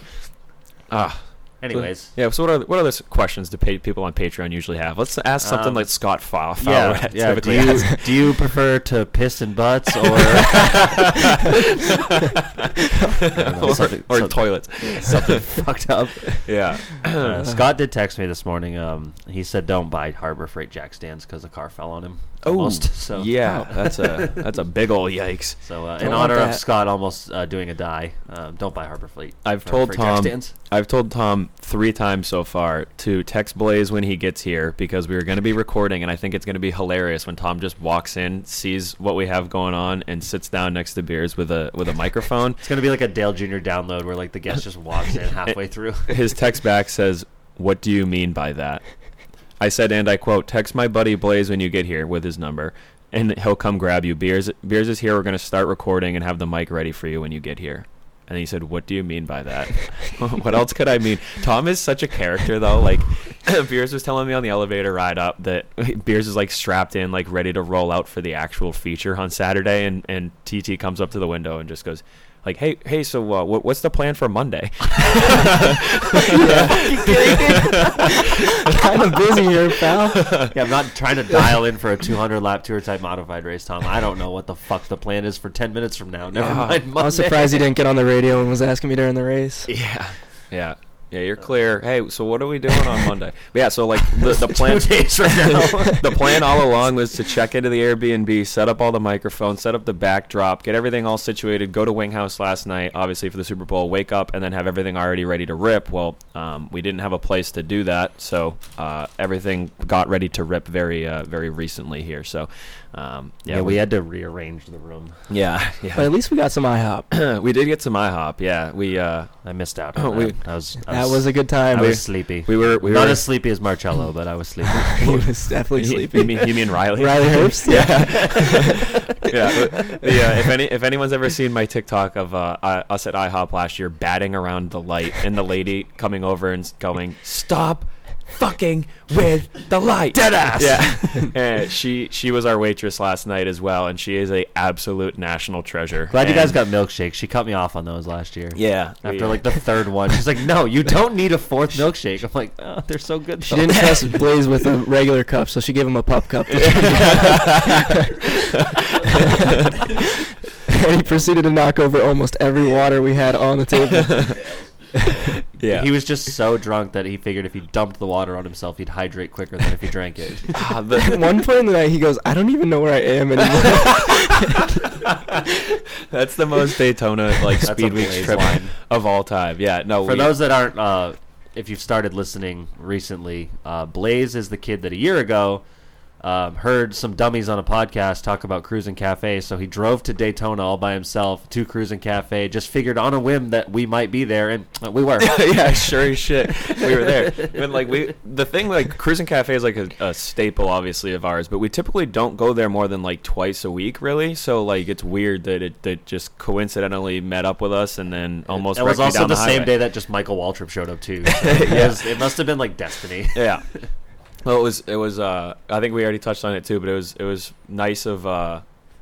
Ah. Anyways. yeah. So what are what other questions do pay, people on Patreon usually have? Let's ask something Um, like Scott Fowl. Yeah, yeah. Do you, do you prefer to piss in butts or Or- or toilets. Something fucked up. Yeah. Uh, Scott did text me this morning. Um, he said, "Don't buy Harbor Freight jack stands because the car fell on him." Almost. So yeah, that's a that's a big old yikes. So uh, in honor of. Scott almost uh, doing a die, um, don't buy Harbor Freight. I've for- told Tom. stands. I've told Tom three times so far to text Blaze when he gets here because we are going to be recording, and I think it's going to be hilarious when Tom just walks in, sees what we have going on, and sits down next to beers with a with a microphone. It's gonna be like a Dale Jr. download where like the guest just walks in halfway through. His text back says, "What do you mean by that?" I said, and I quote, "Text my buddy Blaze when you get here with his number." And he'll come grab you. Beers, Beers is here. We're gonna start recording and have the mic ready for you when you get here. And he said, "What do you mean by that? what else could I mean?" Tom is such a character, though. Like, Beers was telling me on the elevator ride up that Beers is like strapped in, like ready to roll out for the actual feature on Saturday, and and TT comes up to the window and just goes, like, "Hey, hey, so uh, what, what's the plan for Monday?" kind of busy here, pal. yeah, I'm not trying to dial in for a 200 lap tour type modified race, Tom. I don't know what the fuck the plan is for 10 minutes from now. Never mind. Monday. I was surprised he didn't get on the radio and was asking me during the race. Yeah. Yeah. Yeah, you're clear. Hey, so what are we doing on Monday? But yeah, so like the, the plan Two days now. the plan all along was to check into the Airbnb, set up all the microphones, set up the backdrop, get everything all situated, go to Wing House last night, obviously for the Super Bowl, wake up and then have everything already ready to rip. Well, um, we didn't have a place to do that, so uh, everything got ready to rip very uh, very recently here. So um, yeah, we had to rearrange the room. yeah yeah. But at least we got some IHOP. we did get some IHOP. Yeah, we uh, I missed out. On We- that. I was, I That was a good time. I We- was sleepy. we were we Not were as sleepy as Marcello, but I was sleepy. he was definitely You- sleepy. You mean, you mean Riley? Riley Herbst? yeah. yeah. but- yeah. If any, if anyone's ever seen my TikTok of uh, us at IHOP last year batting around the light and the lady coming over and going, "Stop fucking with the light. Dead ass. Yeah. and she she was our waitress last night as well, and she is a absolute national treasure. Glad you guys got milkshakes. She cut me off on those last year. Yeah, After we- like the third one, she's like, "No, you don't need a fourth milkshake." I'm like, "Oh, they're so good." She didn't trust Blaze with a regular cup, so she gave him a pup cup. and he proceeded to knock over almost every water we had on the table. Yeah. He was just so drunk that he figured if he dumped the water on himself, he'd hydrate quicker than if he drank it. Ah, the- At one point in the night, he goes, "I don't even know where I am anymore." That's the most Daytona like That's a Speed Weeks Blaze trip line. of all time. Yeah, no. For we- those that aren't, uh, if you've started listening recently, uh, Blaze is the kid that a year ago um, heard some dummies on a podcast talk about Cruising Cafe, so he drove to Daytona all by himself to Cruising Cafe. Just figured on a whim that we might be there, and uh, we were. yeah, sure as shit, we were there. But like we, the thing like cruising cafe is like a, a staple, obviously of ours. But we typically don't go there more than like twice a week, really. So like it's weird that it that just coincidentally met up with us and then almost. It was also the, the same day that just Michael Waltrip showed up too. So it, was- it must have been like destiny. yeah. Well, it was it was. Uh, I think we already touched on it too, but it was it was nice of uh,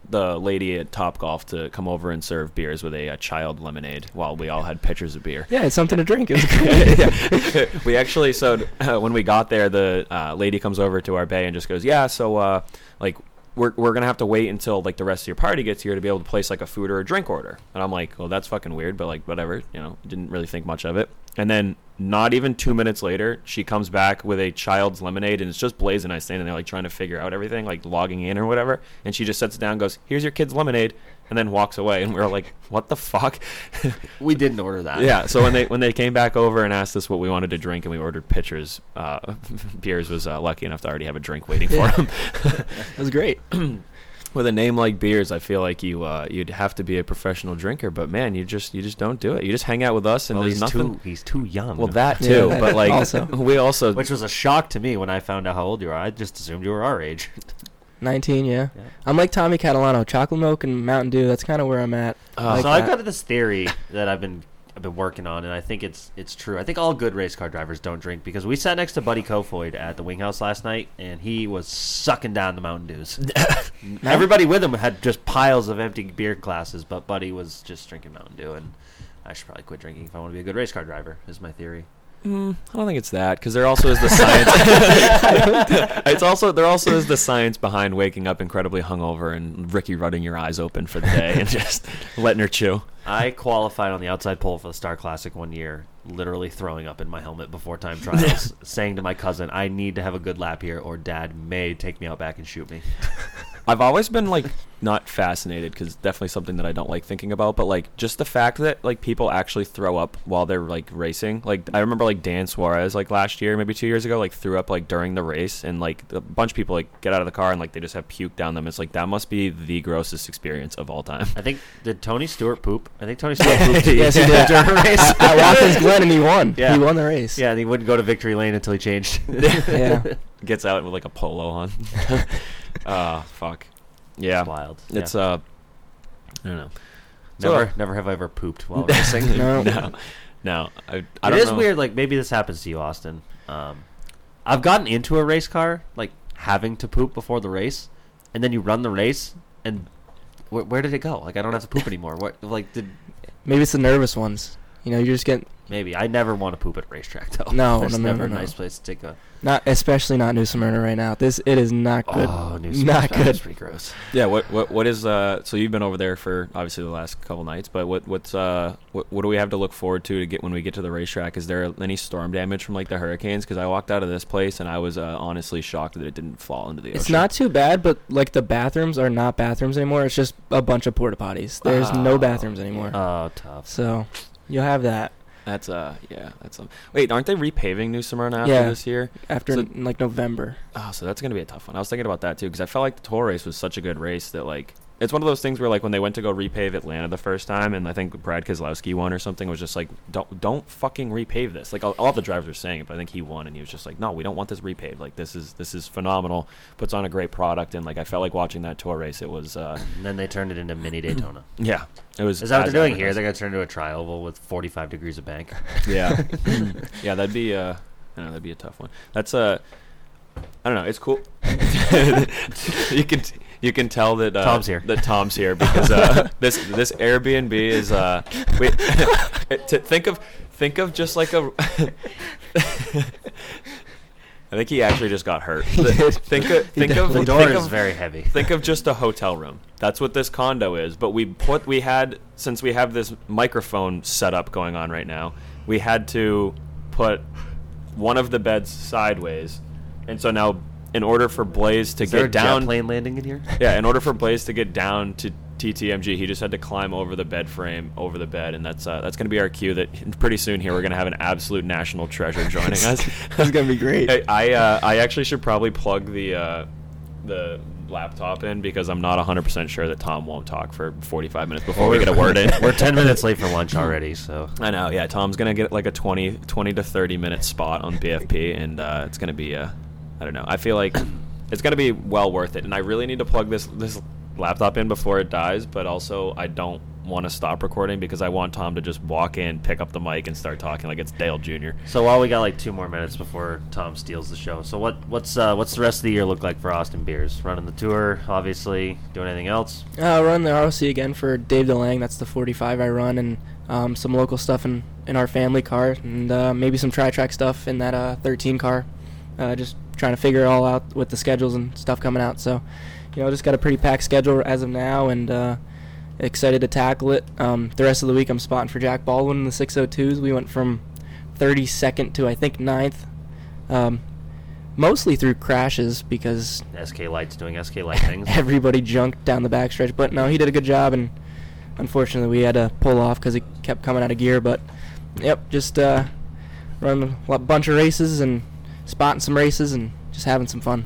the lady at Top Golf to come over and serve beers with a, uh child lemonade while we all had pitchers of beer. yeah, it's something to drink. It was great. we actually so uh, when we got there the uh, lady comes over to our bay and just goes yeah so uh, like we're, we're gonna have to wait until like the rest of your party gets here to be able to place like a food or a drink order. And i'm like well that's fucking weird but like whatever you know didn't really think much of it. And then not even two minutes later she comes back with a child's lemonade and it's just blaze and i standing there like trying to figure out everything like logging in or whatever. And she just sets it down goes here's your kid's lemonade and then walks away and we are like what the fuck We didn't order that. yeah. So when they when they came back over and asked us what we wanted to drink, and we ordered pitchers, uh, Beers was uh, lucky enough to already have a drink waiting for Yeah. him. It was great. With a name like Beers, I feel like you uh, you'd have to be a professional drinker, but man, you just you just don't do it. You just hang out with us, and Well, there's he's nothing. too he's too young. Well, that Yeah, too, but like also. we also which was a shock to me when I found out how old you are. I just assumed you were our age. 19, yeah. Yeah. I'm like Tommy Catalano, chocolate milk and Mountain Dew. That's kind of where I'm at. Oh. Like so I've got this theory that I've been I've been working on, and I think it's it's true. I think all good race car drivers don't drink because we sat next to Buddy Kofoid at the Wing House last night, and he was sucking down the Mountain Dews. Everybody with him had just piles of empty beer glasses, but Buddy was just drinking Mountain Dew, and I should probably quit drinking if I want to be a good race car driver. Is my theory. Mm, I don't think it's that because there also is the science. it's also there also is the science behind waking up incredibly hungover and Ricky Rudding your eyes open for the day and just letting her chew. I qualified on the outside pole for the Star Classic one year, literally throwing up in my helmet before time trials, saying to my cousin, "I need to have a good lap here, or Dad may take me out back and shoot me." I've always been like not fascinated because definitely something that I don't like thinking about, but like just the fact that like people actually throw up while they're like racing. Like I remember like Dan Suarez like last year, maybe two years ago, like threw up like during the race, and like a bunch of people like get out of the car and like they just have puke down them. It's like that must be the grossest experience of all time. I think did Tony Stewart poop? I think Tony Stewart pooped. yes, he did. during a race. At, at Watkins Glen, and he won. Yeah. He won the race. Yeah, and he wouldn't go to victory lane until he changed. Yeah. Gets out with like a polo on. Ah, fuck. Yeah, It's wild. it's Yeah. uh, I don't know. So, never, never have I ever pooped while racing. No. no, no. I, I It don't is know. weird. Like maybe this happens to you, Austin. Um, I've gotten into a race car like having to poop before the race, and then you run the race, and wh- where did it go? Like I don't have to poop anymore. What? Like did Maybe it's the nervous ones. You know, you're just getting maybe I never want to poop at a racetrack though. No, There's no, no, never no, a nice place to take a. not, especially not New Smyrna right now. This it is not good. Oh, new not Smyrna good. pretty gross. Yeah, what what what is uh? So you've been over there for obviously the last couple nights, but what what's uh what, what do we have to look forward to to get when we get to the racetrack? Is there any storm damage from like the hurricanes? Because I walked out of this place and I was uh, honestly shocked that it didn't fall into the ocean. It's not too bad, but like the bathrooms are not bathrooms anymore. It's just a bunch of porta potties. There's no Oh, bathrooms anymore. Oh, tough. So you'll have that That's uh yeah that's um. Wait, aren't they repaving New Smyrna after Yeah. this year? after So- n- like November. Oh, so that's gonna be a tough one. I was thinking about that too because I felt like the tour race was such a good race that like it's one of those things where like when they went to go repave Atlanta the first time and I think Brad Keselowski won or something was just like don't don't fucking repave this. Like all, all the drivers were saying it, but I think he won and he was just like no, we don't want this repaved. Like this is this is phenomenal. Puts on a great product and like I felt like watching that tour race. It was uh And then they turned it into mini Daytona. yeah, it was. Is that what they're doing here? They're gonna turn it into a tri-oval with 45 degrees of bank. Yeah, yeah, that'd be uh, I know that'd be a tough one. That's a. I don't know. It's cool. you can you can tell that uh, Tom's here. That Tom's here because uh, this this Airbnb is. Uh, wait, to think of think of just like a. I think he actually just got hurt. Think of think of think door of- is very heavy. Think of just a hotel room. That's what this condo is. But we put we had since we have this microphone setup going on right now, we had to put one of the beds sideways, and so now in order for Blaze to Is there get a down, plane landing in here? yeah, in order for Blaze to get down to TTMG, he just had to climb over the bed frame, over the bed, and that's uh, that's going to be our cue. That pretty soon here we're going to have an absolute national treasure joining us. That's gonna be great. Hey, I uh, I actually should probably plug the uh, the laptop in because I'm not 100% sure that Tom won't talk for 45 minutes before we get a word in. We're 10 minutes late for lunch already, so. I know, yeah. Tom's gonna get like a 20, 20 to 30 minute spot on BFP, and uh, it's gonna be, uh, I don't know. I feel like it's gonna be well worth it, and I really need to plug this this laptop in before it dies. But also, I don't want to stop recording because I want Tom to just walk in, pick up the mic, and start talking like it's Dale Jr. So while we got like two more minutes before Tom steals the show, so what what's uh, what's the rest of the year look like for Austin Beers? Running the tour, obviously. Doing anything else? Uh, run the ROC again for Dave DeLang. That's the 45 I run, and um, some local stuff in, in our family car, and uh, maybe some tri track stuff in that uh, 13 car. Uh, just trying to figure it all out with the schedules and stuff coming out. So, you know, just got a pretty packed schedule as of now, and uh, excited to tackle it. Um, the rest of the week, I'm spotting for Jack Baldwin in the 602s. We went from 32nd to I think 9th. Um, mostly through crashes because SK Lights doing SK Light things. everybody junked down the backstretch. But no, he did a good job, and unfortunately, we had to pull off because he kept coming out of gear. But yep, just uh, run a bunch of races and spotting some races and just having some fun.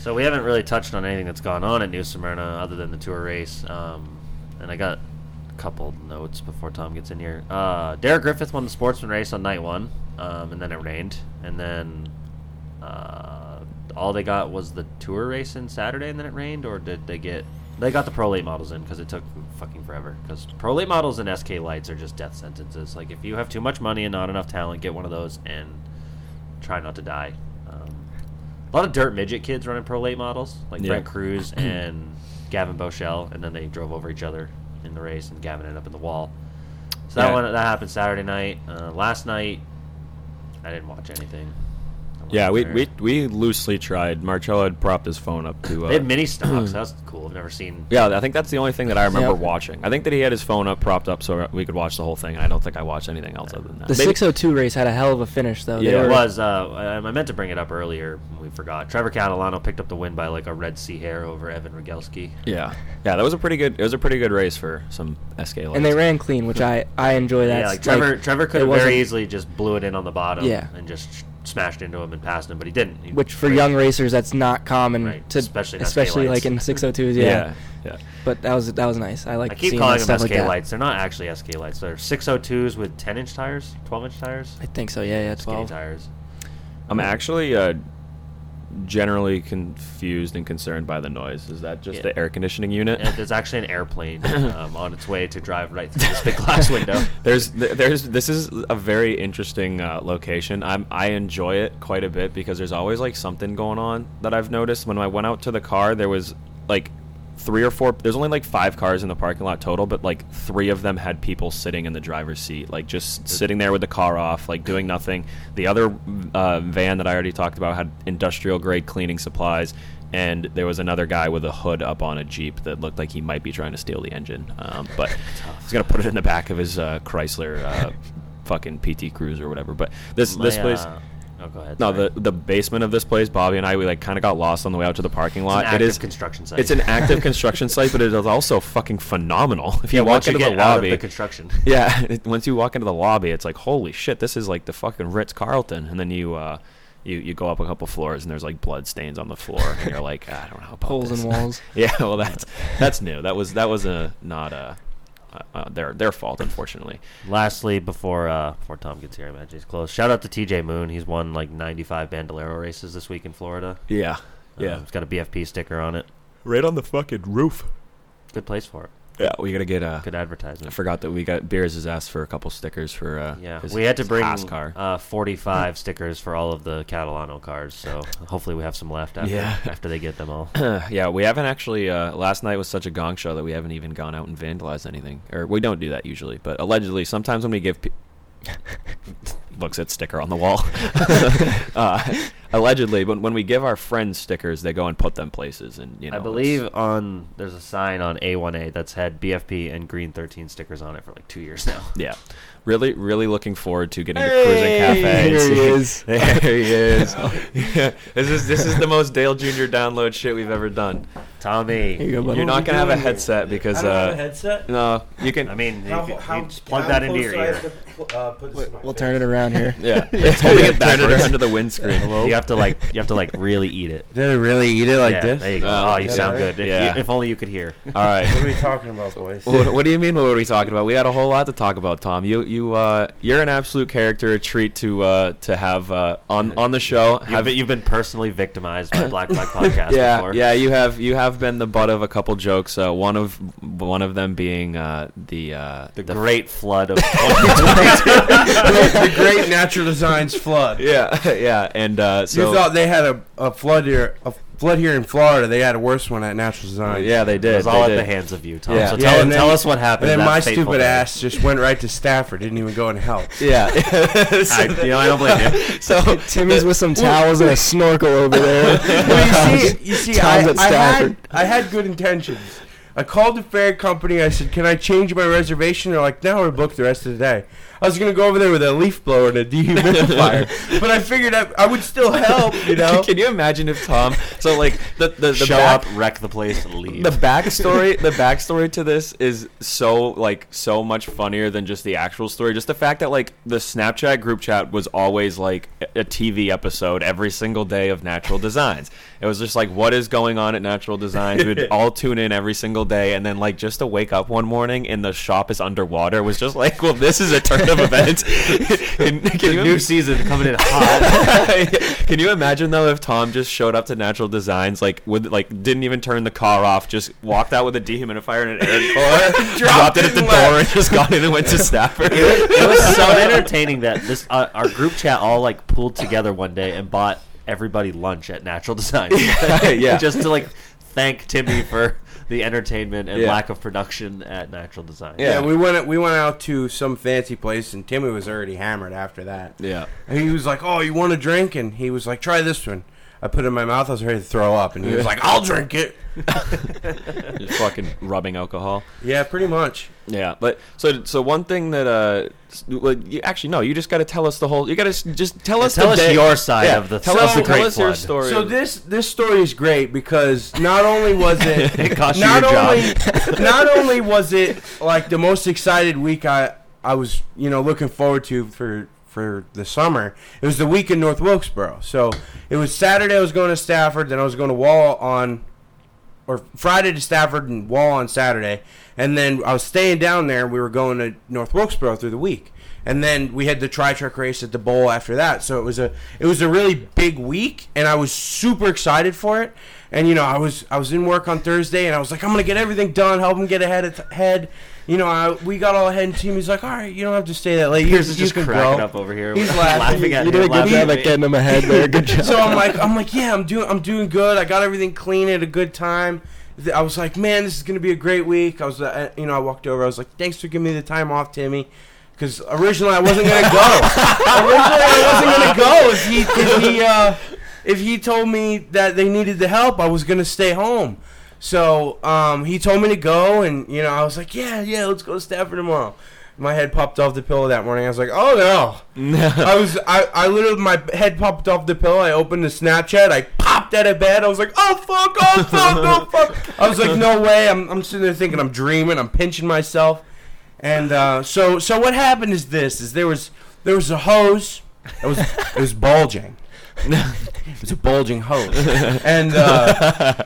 So we haven't really touched on anything that's gone on at New Smyrna other than the tour race. Um, and I got a couple notes before Tom gets in here. Uh, Derek Griffith won the sportsman race on night one, um, and then it rained. And then uh, all they got was the tour race in Saturday, and then it rained, or did they get? They got the pro late models in because it took fucking forever. Because pro late models and SK lights are just death sentences. Like if you have too much money and not enough talent, get one of those and try not to die. Um, a lot of dirt midget kids running pro late models, like Yeah. Brent Crews and Gavan Boschele, and then they drove over each other in the race, and Gavan ended up in the wall. So that Yeah. one that happened Saturday night. Uh, last night, I didn't watch anything. I Yeah, we, we we loosely tried. Marcello had propped his phone up to. Uh, they had mini stocks. That's cool. I've never seen. Yeah, I think that's the only thing that I remember Yeah. watching. I think that he had his phone up, propped up, so we could watch the whole thing. And I don't think I watched anything else other than that. The Maybe- 602 race had a hell of a finish, though. They Yeah, were- It was. Uh, I I meant to bring it up earlier. We forgot. Trevor Catalano picked up the win by like a Red Sea hair over Evan Rogelski. Yeah, yeah, that was a pretty good. It was a pretty good race for some SK. Lights. and they ran clean, which I I enjoy that. yeah, like Trevor. Trevor could have very easily just blew it in on the bottom. Yeah. and just sh- smashed into him and passed him, but he didn't. He Which for raced. young racers, that's not common Right, to, especially in especially like in 602s. Yeah. Yeah, yeah. But that was that was nice. I like. I keep calling them SK like lights. They're not actually SK lights. They're 602s with 10 inch tires, 12 inch tires. I think so. Yeah, yeah, Skinny 12. tires. I'm actually uh, generally confused and concerned by the noise. Is that just Yeah. the air conditioning unit? There's actually an airplane um, on its way to drive right through this big glass window. There's, there's, this is a very interesting uh, location. I'm, I enjoy it quite a bit because there's always like something going on that I've noticed. When I went out to the car, there was like three or four. There's only like five cars in the parking lot total, but like three of them had people sitting in the driver's seat, like just sitting there with the car off, like doing nothing. The other uh, van that I already talked about had industrial grade cleaning supplies. And there was another guy with a hood up on a jeep that looked like he might be trying to steal the engine, um, but he's gonna put it in the back of his uh, Chrysler uh, fucking PT Cruiser or whatever. But this this place, uh, oh, go ahead. no, sorry. the the basement of this place, Bobby and I, we like kind of got lost on the way out to the parking lot. active it is construction site. It's an active construction site, but it is also fucking phenomenal. If you Yeah, walk once you into the get out of lobby, the construction. yeah, it- once you walk into the lobby, it's like holy shit, this is like the fucking Ritz Carlton, and then you. uh you, you go up a couple floors and there's like blood stains on the floor and you're like I don't know about Holes in this." walls. yeah, well that's that's new. That was that was a not a uh, uh, their their fault unfortunately. Lastly, before uh, before Tom gets here, I imagine he's close. Shout out to TJ Moon. He's won like 95 Bandolero races this week in Florida. Yeah, yeah. It's got a BFP sticker on it. Right on the fucking roof. Good place for it. Yeah, we gotta get a Good advertisement. I forgot that we got Beers has asked for a couple stickers for uh Yeah, his- we had to bring Haas car. Uh, 45 stickers for all of the Catalano cars, so hopefully we have some left after, Yeah. after they get them all. yeah, we haven't actually. Uh, last night was such a gong show that we haven't even gone out and vandalized anything, or we don't do that usually. But allegedly, sometimes when we give, pe- looks at sticker on the wall. uh, allegedly, but when we give our friends stickers, they go and put them places, and you know. I it's- believe on there's a sign on A1A that's had BFP and Green 13 stickers on it for like two years now. Yeah. Really, really looking forward to getting to Cruising Cafe. and Here he is. there he is. Yeah, this is this is the most Dale Jr. download shit we've ever done. Tommy, you go, you're not gonna have a headset because I don't have uh, a headset. no, you can. I mean, How- you, could- how- you just plug how that into your ear. Have to uh, put this We'll face? turn it around here. Yeah, it's holding it backwards under the windscreen. You have to like you have to like really eat it. Did I really eat it like yeah, this? There you go. Oh, you is sound right? good. If, Yeah. you, if only you could hear. All right. What are we talking about, boys? what, what do you mean? What are we talking about? We had a whole lot to talk about, Tom. You you uh, you're an absolute character, a treat to uh, to have uh, on on the show. You've Have- been, you've been personally victimized by Black Black Podcast yeah, before. yeah, you have you have been the butt of a couple jokes. Uh, one of one of them being uh, the uh, The, great flood of the great natural designs flood. yeah yeah, and uh, so you thought they had a, a flood here, a flood here in Florida. They had a worse one at Natural Designs. yeah they did. It did. was all they at did. the hands of you, Tom. Yeah. So Yeah, tell, then- tell us what happened. And then my stupid day. ass just went right to Stafford. Didn't even go and help. Yeah, I, you know, I don't blame you. so Timmy's with some towels and a snorkel over there. Well, you see, you see, I, Tom's at I had I had good intentions. I called the fare company. I said, "Can I change my reservation?" They're like, "No, we're booked the rest of the day." I was gonna go over there with a leaf blower and a dehumidifier, but I figured I, I would still help. You know, Can you imagine if Tom? So like the the, the Show back, up, wreck the place, leave. the backstory the backstory to this is so like so much funnier than just the actual story just the fact that like the snapchat group chat was always like a a tv episode every single day of natural designs it was just like what is going on at natural designs we'd all tune in every single day and then like just to wake up one morning and the shop is underwater was just like well this is a turn of events can, can you new season coming in hot. Can you imagine though if Tom just showed up to Natural Designs like with like didn't even turn the car off, just walked out with a dehumidifier and an air cooler, dropped it at the door, and just got in and went to Stafford. it was so entertaining that this uh, our group chat all like pulled together one day and bought everybody lunch at Natural Design. yeah. just to like thank Timmy for the entertainment and Yeah. lack of production at Natural Design. yeah. Yeah. we went we went out to some fancy place, and Timmy was already hammered after that. yeah. And he was like, "Oh, you want a drink?" And he was like, "Try this one." I put it in my mouth. I was ready to throw up, and he was like, "I'll drink it." Just fucking rubbing alcohol. Yeah, pretty much. Yeah, but so so one thing that uh, well, you, actually no, you just got to tell us the whole. You got to just tell us tell the us day- your side yeah, of the- tell of us the tell Great us your Flood. story. So this this story is great because not only was it, It cost you not your job. only not only was it like the most excited week I I was you know looking forward to for for the summer. It was the week in North Wilkesboro. So it was Saturday. I was going to Stafford. Then I was going to Wall on or Friday to Stafford and Wall on Saturday, and then I was staying down there. And we were going to North Wilkesboro through the week, and then we had the tri truck race at the bowl after that. So it was a it was a really big week, and I was super excited for it. And you know, I was I was in work on Thursday, and I was like, I'm gonna get everything done, help him get ahead of head. You know, I, we got all ahead, and Timmy's like, all right, you don't have to stay that late. You, Pierce is you just can cracking go." up over here. He's laughing laughing. at You him, did a good job at at getting him ahead there. Good job. so I'm like, I'm like, yeah, I'm doing, I'm doing good. I got everything clean at a good time. I was like, man, this is gonna be a great week. I was, uh, you know, I walked over. I was like, thanks for giving me the time off, Timmy, because originally I wasn't gonna go. originally I wasn't gonna go if he, if he, uh, if he told me that they needed the help. I was gonna stay home. So um, he told me to go, and you know, I was like, yeah, yeah, let's go to Stafford tomorrow. My head popped off the pillow that morning. I was like, oh no. I was I, I literally my head popped off the pillow. I opened the Snapchat. I popped out of bed. I was like, oh fuck, oh fuck, oh fuck. I was like, no way. I'm, I'm sitting there thinking I'm dreaming. I'm pinching myself. And uh, so so what happened is this: is there was there was a hose. It was it was bulging. it was a bulging hose, and uh,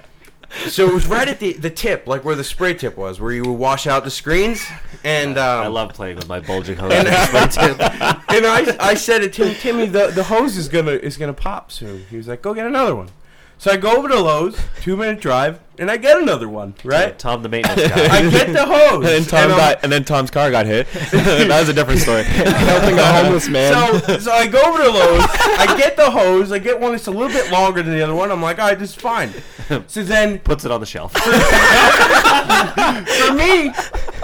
so it was right at the the tip, like where the spray tip was, where you would wash out the screens. And um, I love playing with my bulging hose. and, and tip. and I, I said to Tim, Timmy, the, the hose is gonna is gonna pop soon. He was like, go get another one. So I go over to Lowe's, two minute drive, and I get another one. Right? Tom, the maintenance guy. I get the hose. and then Tom and I'm- got, and then Tom's car got hit. that was a different story. Helping a homeless man. So, so I go over to Lowe's. I get the hose. I get one that's a little bit longer than the other one. I'm like, all right, this is fine. So then, Puts it on the shelf. for me,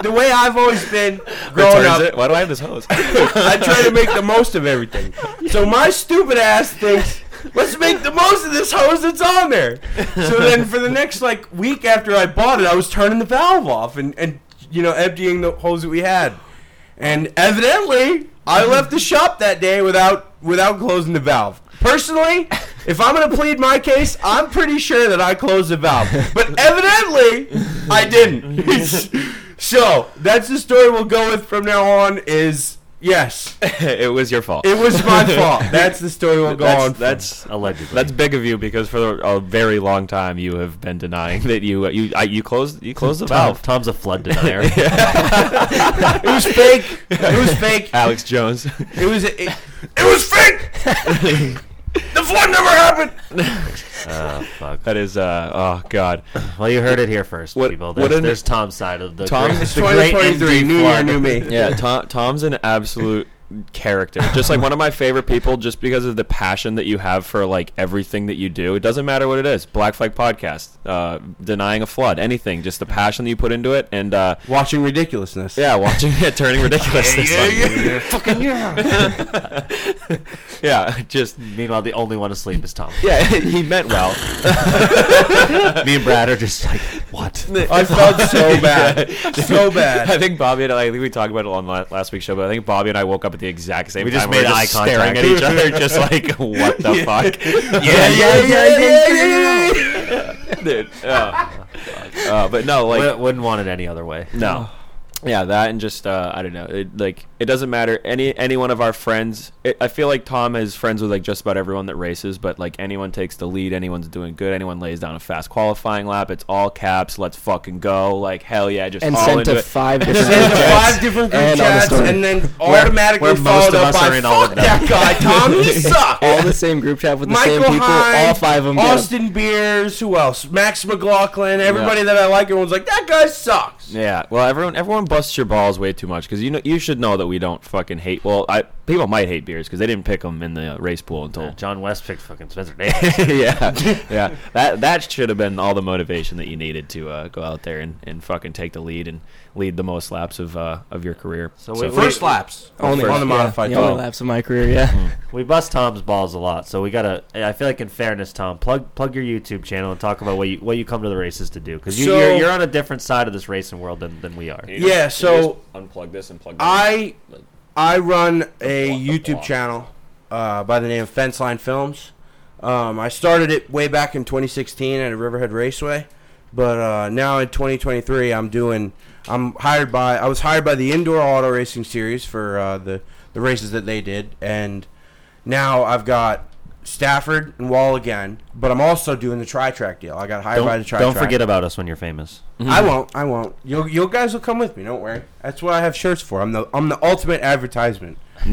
the way I've always been growing Returns up, it. Why do I have this hose? I try to make the most of everything. So my stupid ass thinks, let's make the most of this hose that's on there. So then for the next like week after I bought it, I was turning the valve off and, and you know, emptying the hose that we had. And evidently, I left the shop that day without without closing the valve. Personally, if I'm gonna plead my case, I'm pretty sure that I closed the valve. But evidently, I didn't. so that's the story we'll go with from now on. Is yes, it was your fault. it was my fault. That's the story we'll go that's, on. from. that's Allegedly. that's big of you because for a very long time you have been denying that you you I, you closed you closed the Tom, valve. Tom's a flood denier. it was fake. It was fake. Alex Jones. It was it, it was fake. The flood never happened. oh, fuck. That is uh oh god. Well, you heard it here first, What- people. what There's, an- there's Tom's side of the Tom- great, It's the great 2023, ND new year, flood. new me. Yeah, Tom, Tom's an absolute character. Just like one of my favorite people, just because of the passion that you have for like everything that you do. It doesn't matter what it is. Black Flag Podcast, uh, denying a flood, anything. Just the passion that you put into it, and uh, Watching ridiculousness. yeah, watching it turning ridiculous. this time. Fucking yeah. yeah, just Meanwhile, the only one asleep is Tom. yeah, he meant well. Me and Brad are just like, what? I felt so bad. So bad. I think Bobby and I, I think we talked about it on la- last week's show, but I think Bobby and I woke up at the exact same We time. just We were made eye staring contact. at each other, just like, what the fuck? Yeah, yeah, yeah, yeah, yeah, yeah. dude. Uh, uh, but no, like wouldn't want it any other way. no. Yeah, that and just uh, I don't know. It, like it doesn't matter any any one of our friends. It, I feel like Tom is friends with like just about everyone that races, but like anyone takes the lead, anyone's doing good, anyone lays down a fast qualifying lap, it's all caps. Let's fucking go! Like hell yeah, just and all sent into to it. five different Send group chats five different group and on the and then Where- automatically where most followed up by are all "Fuck that guy, Tom. He sucks. all the same group chat with the Michael same people. Hyde, all five of them. get 'em. Austin Beers, who else? Max McLaughlin, everybody that I like, everyone's like, that guy sucks. Yeah, well, everyone everyone busts your balls way too much because you know you should know that we don't fucking hate. Well, I people might hate beers because they didn't pick them in the uh, race pool until John West picked fucking Spencer Davis. yeah, yeah. That that should have been all the motivation that you needed to uh, go out there and, and fucking take the lead and lead the most laps of uh, of your career. So we- First laps. Only on the yeah, modified. the only laps of my career. Yeah. we bust Tom's balls a lot, so we gotta. I feel like in fairness, Tom, plug plug your YouTube channel and talk about what you what you come to the races to do because you, So- you're, you're on a different side of this racing world than, than we are. Yeah, so unplug this and plug. I I run a YouTube channel uh, by the name of Fenceline Films. Um, I started it way back in 2016 at a Riverhead Raceway, but uh, now in 2023 I'm doing. I'm hired by. I was hired by the Indoor Auto Racing Series for uh, the the races that they did, and now I've got Stafford and Wall again. But I'm also doing the Tri Track deal. I got hired by the Don't, Tri don't forget about us when you're famous. I won't. I won't. You you guys will come with me. Don't worry. That's what I have shirts for. I'm the I'm the ultimate advertisement.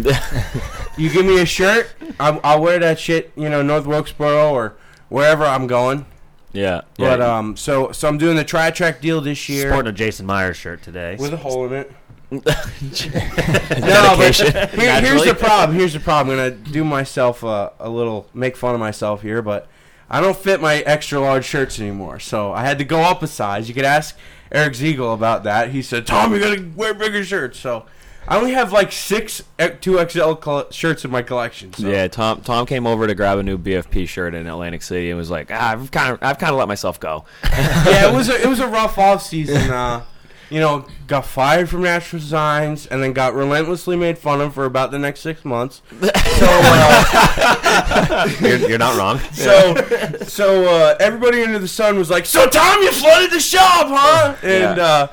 you give me a shirt, I'll, I'll wear that shit. You know, North Wilkesboro or wherever I'm going. Yeah, yeah. But um, so so I'm doing the Tri Track deal this year Sporting a Jason Myers shirt today. with a hole in it. No, but here, here's the problem. Here's the problem. I'm gonna do myself a, a little make fun of myself here, but I don't fit my extra large shirts anymore. So I had to go up a size. You could ask Eric Ziegel about that. He said, "Tom, you gotta wear bigger shirts." So I only have like six two XL shirts in my collection. So. Yeah, Tom Tom came over to grab a new BFP shirt in Atlantic City and was like, ah, I've kind of I've kind of let myself go. yeah, it was a, it was a rough off season. Uh, you know, got fired from National Designs and then got relentlessly made fun of for about the next six months. So, uh, you're, you're not wrong. so, so uh, everybody under the sun was like, "So Tom, you flooded the shop, huh?" And Yeah. uh,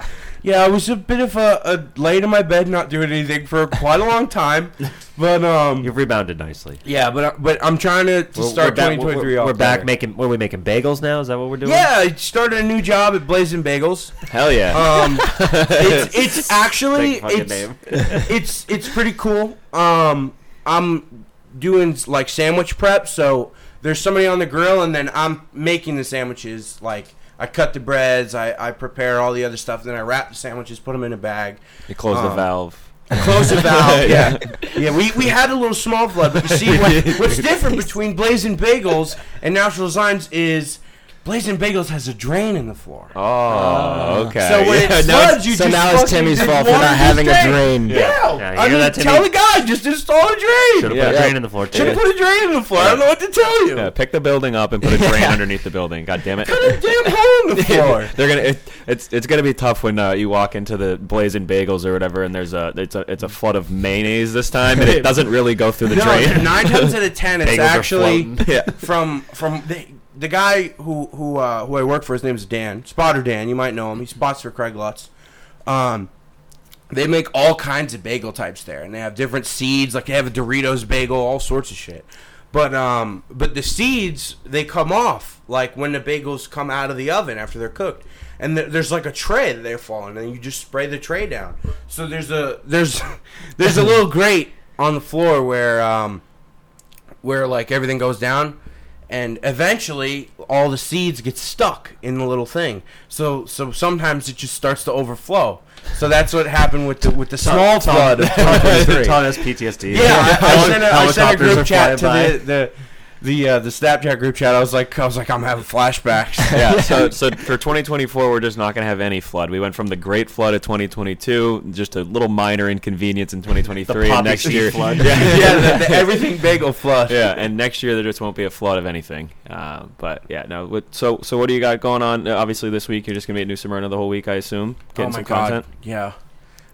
yeah, I was a bit of a, a laid in my bed, not doing anything for quite a long time. But um, You've rebounded nicely. yeah, but but I'm trying to, to We're- start we're back- 2023 We're, off we're back better. making. What are we making bagels now? Is that what we're doing? Yeah, I started a new job at Blazing Bagels. Hell yeah. Um, it's it's actually Take fucking it's, name. it's it's pretty cool. Um, I'm doing like sandwich prep, so there's somebody on the grill, and then I'm making the sandwiches. Like I cut the breads, I, I prepare all the other stuff, then I wrap the sandwiches, put them in a bag. You close the Um, valve. Close the valve. Yeah, yeah. We, we had a little small flood, but you see what, what's different between Blazing Bagels and Natural Designs is Blazing Bagels has a drain in the floor. Oh, okay. So when Yeah, it now floods, you So just now it's Timmy's fault for not this having a drain. Yeah, Yeah, you I hear mean, that, tell Timmy? the guy just install a drain. Should have Yeah. put a drain in the floor. Should too. have put a drain in the floor. I don't know what to tell you. Yeah, pick the building up and put a drain underneath the building. God damn it. Put a damn hole in the floor. They're gonna. It, it's it's gonna be tough when uh, you walk into the Blazing Bagels or whatever, and there's a it's a it's a flood of mayonnaise this time, and it doesn't really go through the no, drain. nine times out of ten, it's Bagels actually from from the the guy who who uh, who I work for. His name's Dan Spotter Dan. You might know him. He spots for Craig Lutz. Um, they make all kinds of bagel types there, and they have different seeds. Like they have a Doritos bagel, all sorts of shit. But um, but the seeds they come off like when the bagels come out of the oven after they're cooked, and th- there's like a tray that they're falling, and you just spray the tray down. So there's a there's there's a little grate on the floor where um where like everything goes down and eventually all the seeds get stuck in the little thing so so sometimes it just starts to overflow so that's what happened with the with the small Tom- flood of Tom 2023. has PTSD. yeah I, I sent a, I sent a group chat to the the the, uh, the Snapchat group chat. I was like, I was like, I'm having flashbacks. yeah. So so for 2024, we're just not gonna have any flood. We went from the Great Flood of 2022, just a little minor inconvenience in 2023, and poppy next year, flood. yeah, yeah, the, the everything bagel flush. yeah, and next year there just won't be a flood of anything. Uh, but yeah, no. So so what do you got going on? Uh, obviously, this week you're just gonna be at New Smyrna the whole week, I assume, getting oh my some god! content. Yeah,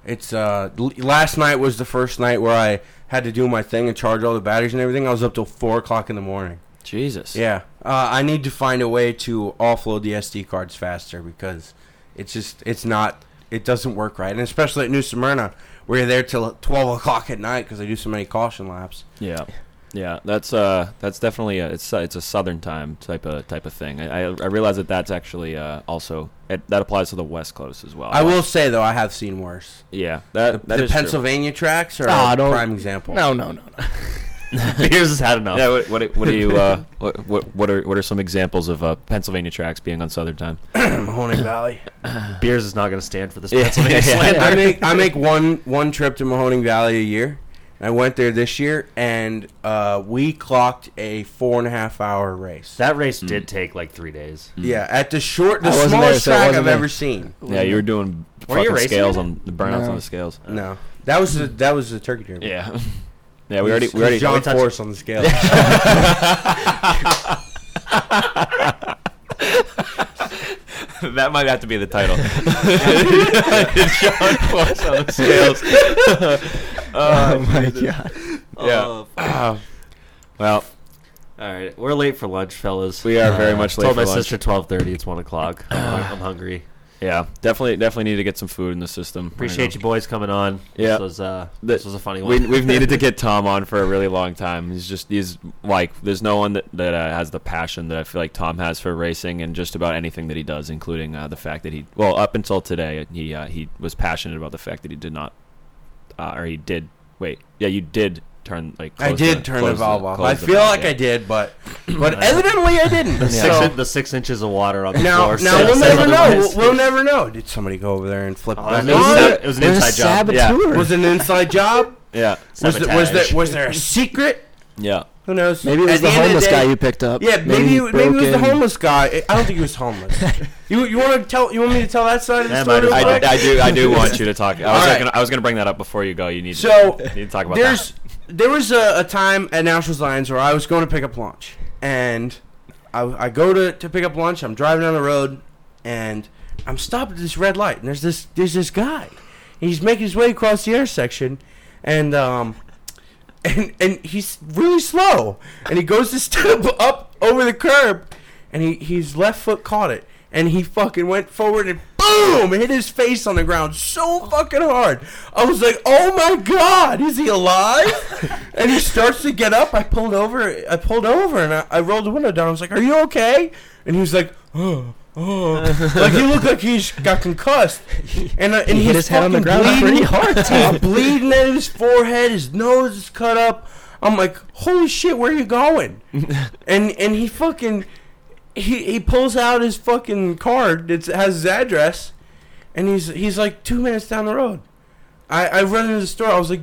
it's uh. l- Last night was the first night where I had to do my thing and charge all the batteries and everything. I was up till four o'clock in the morning. Jesus. Yeah, uh, I need to find a way to offload the SD cards faster because it's just it's not it doesn't work right, and especially at New Smyrna, where you're there till twelve o'clock at night because I do so many caution laps. Yeah, yeah, that's uh, that's definitely a, it's uh, it's a southern time type of type of thing. I I, I realize that that's actually uh, also it, that applies to the West Coast as well. I will say though, I have seen worse. Yeah, that that the is true. Pennsylvania tracks are Ah, a prime example. No, no, no, no. Beers has had enough. Yeah, what what, what do you uh, what, what what are what are some examples of uh, Pennsylvania tracks being on southern time? Mahoning Valley. Beers is not going to stand for this Yeah. Pennsylvania Yeah. slander. I make I make one one trip to Mahoning Valley a year. I went there this year, and uh, we clocked a four and a half hour race. That race did take like three days. Yeah, at the short, the smallest there, so track I've there. ever seen. Yeah, you were doing Were fucking racing scales on the burnouts No. on the scales. No, that was the, that was the turkey derby. Yeah, yeah, we already we already John we Force on the scales. that might have to be the title. John Force on the scales. Oh my god. Yeah. Oh, Well, all right, we're late for lunch, fellas. We are very much late for lunch. Told for my lunch. sister twelve thirty. It's one o'clock. I'm, I'm hungry. yeah, definitely definitely need to get some food in the system. Appreciate you boys coming on. Yeah. this was uh, this was a funny We, one. we've needed to get Tom on for a really long time. He's just he's like there's no one that that uh, has the passion that I feel like Tom has for racing and just about anything that he does, including uh, the fact that he well up until today he uh, he was passionate about the fact that he did not uh, or he did wait yeah you did turn like I did the- turn the close valve off. I feel valve, like yeah. I did, but but evidently I didn't. the, six So- in- the six inches of water on the now, floor. now said- we'll never know. We'll, we'll never know. Did somebody go over there and flip? Oh, it it was, back on? it was an It a inside job. Yeah. Was it an inside job? yeah Was, there, was there was there a secret? yeah Who knows? Maybe it was At the, end of homeless day- guy you picked up. Yeah, maybe maybe, maybe it was the homeless guy. I don't think he was homeless. you you want to tell? You want me to tell that side of the Yeah, story? might as real I. I do I do want you to talk. I was All right. gonna I was gonna bring that up before you go. You need So to, you need to talk about there's that. there was a, a time at Nationals Lions where I was going to pick up lunch, and I, I go to, to pick up lunch. I'm driving down the road, and I'm stopped at this red light, and there's this there's this guy. He's making his way across the intersection, and um, and and he's really slow, and he goes to step up over the curb, and he his left foot caught it, and he fucking went forward and boom hit his face on the ground so fucking hard. I was like, oh my god, is he alive? and he starts to get up. I pulled over. I pulled over and I, I rolled the window down. I was like, are you okay? And he was like, oh. Oh, like he looked like he's got concussed, and uh, and He hit he's his head on the ground bleeding. pretty hard, Tom. bleeding at his forehead. His nose is cut up. I'm like, holy shit, where are you going? and and he fucking he he pulls out his fucking card that has his address, and he's he's like two minutes down the road. I I run into the store. I was like.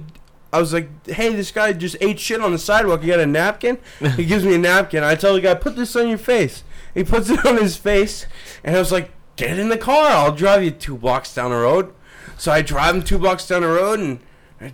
I was like, "Hey, this guy just ate shit on the sidewalk. You got a napkin?" He gives me a napkin. I tell the guy, "Put this on your face." He puts it on his face, and I was like, "Get in the car. I'll drive you two blocks down the road." So I drive him two blocks down the road, and I,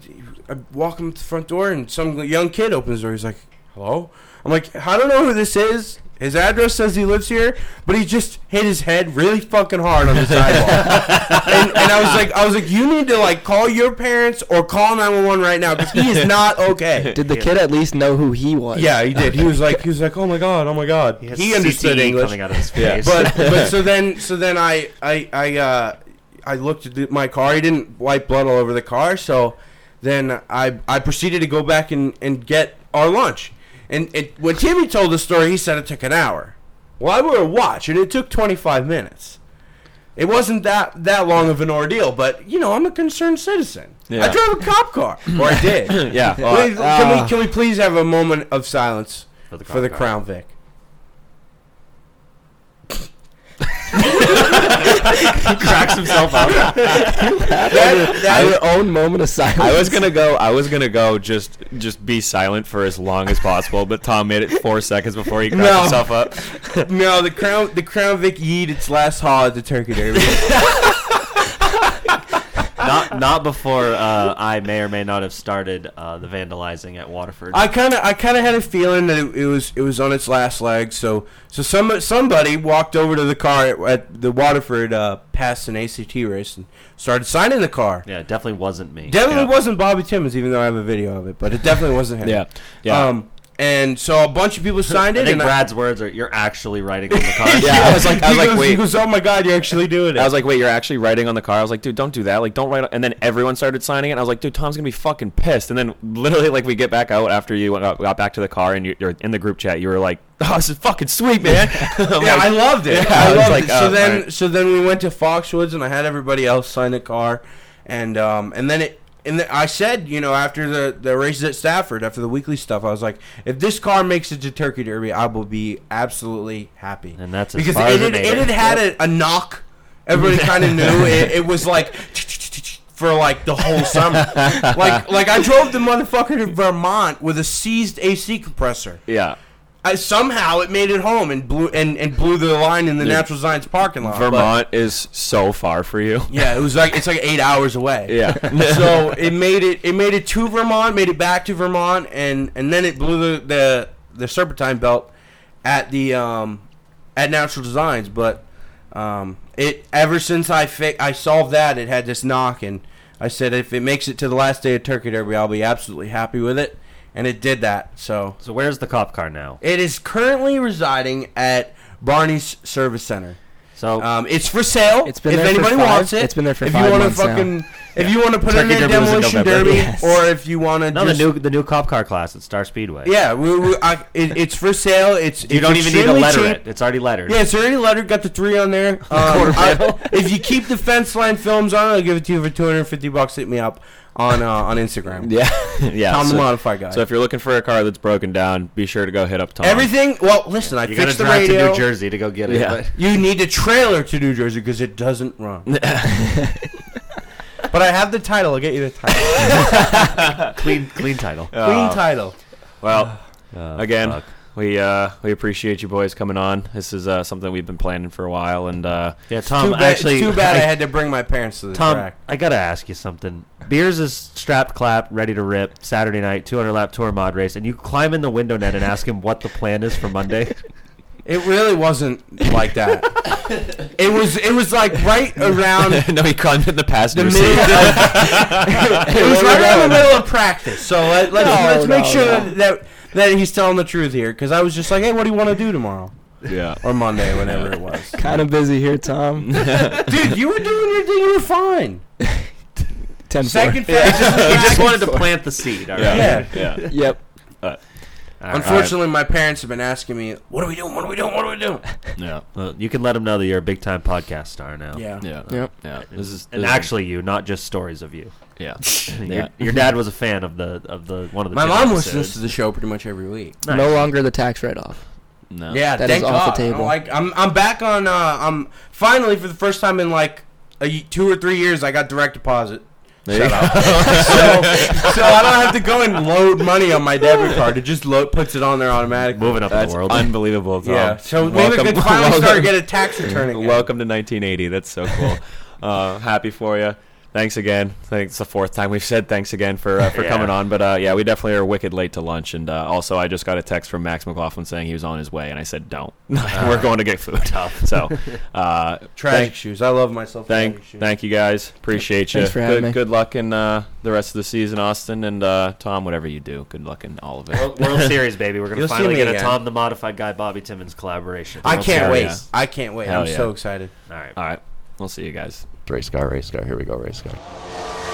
I walk him to the front door, and some young kid opens the door. He's like, "Hello." I'm like, "I don't know who this is." His address says he lives here, but he just hit his head really fucking hard on the sidewalk. and, and I was like, I was like, you need to like call your parents or call 911 right now because he is not okay. Did the kid at least know who he was? Yeah, he did. He was like, he was like, oh my god, oh my god. He He understood CTE English coming out of his Yeah. face. But but so then so then I I I uh I looked at the, my car. He didn't wipe blood all over the car, so then I I proceeded to go back and and get our lunch. And it, when Timmy told the story, he said it took an hour. Well, I wore a watch, and it took 25 minutes. It wasn't that that long of an ordeal, but you know, I'm a concerned citizen. I Yeah. drove a cop car, or I did. Yeah. Well, can uh, we can we please have a moment of silence For the for the Crown Crown Vic? cracks himself up. That, that, Your own moment of silence. I was gonna go. I was gonna go. Just, just be silent for as long as possible. But Tom made it four seconds before he cracked No. himself up. no, the crown the Crown Vic yeet its last haul at the Turkey Derby. not not before uh, I may or may not have started uh, the vandalizing at Waterford. I kind of I kind of had a feeling that it, it was it was on its last leg. So so some somebody walked over to the car at, at the Waterford uh, past an ACT race and started signing the car. yeah, it definitely wasn't me. Definitely Yeah. wasn't Bobby Timmons, even though I have a video of it. But it definitely wasn't him. Yeah. Yeah. Um, and so a bunch of people signed I it. think and Brad's words are, "You're actually writing on the car." yeah. I was like, I was he like, goes, wait. He goes, "Oh my God, you're actually doing it." I was like, wait, you're actually writing on the car? I was like, dude, don't do that. Like, don't write. On. And then everyone started signing it. And I was like, dude, Tom's gonna be fucking pissed. And then literally, like, we get back out after you got, got back to the car and you, you're in the group chat. You were like, oh, this is fucking sweet, man. I'm yeah, like, I loved it. Yeah, I I loved like, it. So oh, then, alright. so then we went to Foxwoods, and I had everybody else sign the car, and um, and then it, and the, I said, you know, after the the races at Stafford, after the weekly stuff, I was like, if this car makes it to Turkey Derby, I will be absolutely happy. And that's because it it it had had a, a knock. Everybody kind of knew it, it was like. For like the whole summer, like like I drove the motherfucker to Vermont with a seized AC compressor. yeah. I, somehow it made it home and blew and, and blew the line in the Dude, Natural Science parking lot. but- Vermont is so far for you. yeah, it was like it's like eight hours away. Yeah. so it made it it made it to Vermont, made it back to Vermont, and and then it blew the the, the serpentine belt at the um at Natural Designs. But um it ever since I fi- I solved that, it had this knock, and I said if it makes it to the last day of Turkey Derby, I'll be absolutely happy with it, and it did that. So So where's the cop car now? it is currently residing at Barney's Service Center. So Um, it's for sale. It's been if there for anybody five- wants it. it's been there for if five you wanna months now. fucking, if you want to put Turkey in a Derby was in demolition November. derby, Yes. or if you want to no, just the new the new cop car class at Star Speedway. yeah, we, we, I, it, it's for sale. It's you it's don't even need to extremely letter cheap. it. It's already lettered. Yeah, it's already lettered. Got the three on there. Um, I- if you keep the fence line films on, I'll give it to you for two hundred and fifty bucks. Hit me up on uh, on Instagram. Yeah. yeah. Tom the so, Modified Guy. so if you're looking for a car that's broken down, be sure to go hit up Tom. Everything. Well, listen, I you fixed the drive radio. to New Jersey to go get it. Yeah. but- You need a trailer to New Jersey because it doesn't run. but I have the title. I'll get you the title. clean clean title. Clean Uh, title. Well, Uh, again, fuck. We uh, we appreciate you boys coming on. This is uh, something we've been planning for a while, and uh, yeah, Tom. too bad, actually, it's too bad I had to bring my parents to the Tom, track. I gotta ask you something. Beers is strapped, clap, ready to rip. Saturday night, 200 lap tour mod race, and you climb in the window net and ask him what the plan is for Monday. It really wasn't like that. it was. It was like right around. no, he climbed in the The passenger middle, seat. it was right around the middle of practice. So let, let's, No, let's make no, sure no. that that he's telling the truth here. Because I was just like, hey, what do you want to do tomorrow yeah. or Monday, whenever it was. kind of busy here, Tom. Dude, you were doing your thing. You were fine. Ten Second he just wanted to plant the seed. All right. Yeah. Yeah. Yep. All right. Unfortunately, my parents have been asking me, "What are we doing? What are we doing? What are we doing?" Yeah. Well, you can let them know that you're a big time podcast star now. Yeah. Yeah. Yep. Yeah. This is and is- actually you, not just stories of you. Yeah. your, your dad was a fan of the of the one of the. My mom episodes. listens to the show pretty much every week. Nice. No longer the tax write-off. No. Yeah, That thank is off the table. I'm like I'm I'm back on. Uh, I'm finally for the first time in like a y- two or three years. I got direct deposit. There you Shut up. so, so I don't have to go and load money on my debit card. It just load, puts it on there automatically. moving up in That's the world. unbelievable. Tom. Yeah. So maybe I could finally start to get a tax return again. Welcome to 1980. That's so cool. uh, happy for you. Thanks again. I think it's the fourth time we've said thanks again for uh, for Yeah. coming on. But uh, yeah, we definitely are wicked late to lunch. And uh, also, I just got a text from Max McLaughlin saying he was on his way, and I said, "Don't. We're going to get food." Tough. So, uh, Tragic thank, shoes. I love myself. thank, shoes. thank you guys. Appreciate you. Thanks for good, me. good luck in uh, the rest of the season, Austin and uh, Tom. Whatever you do, good luck in all of it. World, World Series, baby. We're gonna You'll finally me get a. Tom the Modified Guy, Bobby Timmons collaboration. I World can't wait. I can't wait. I'm yeah. so excited. All right. all right, we'll see you guys race car, race car. Here we go, race car.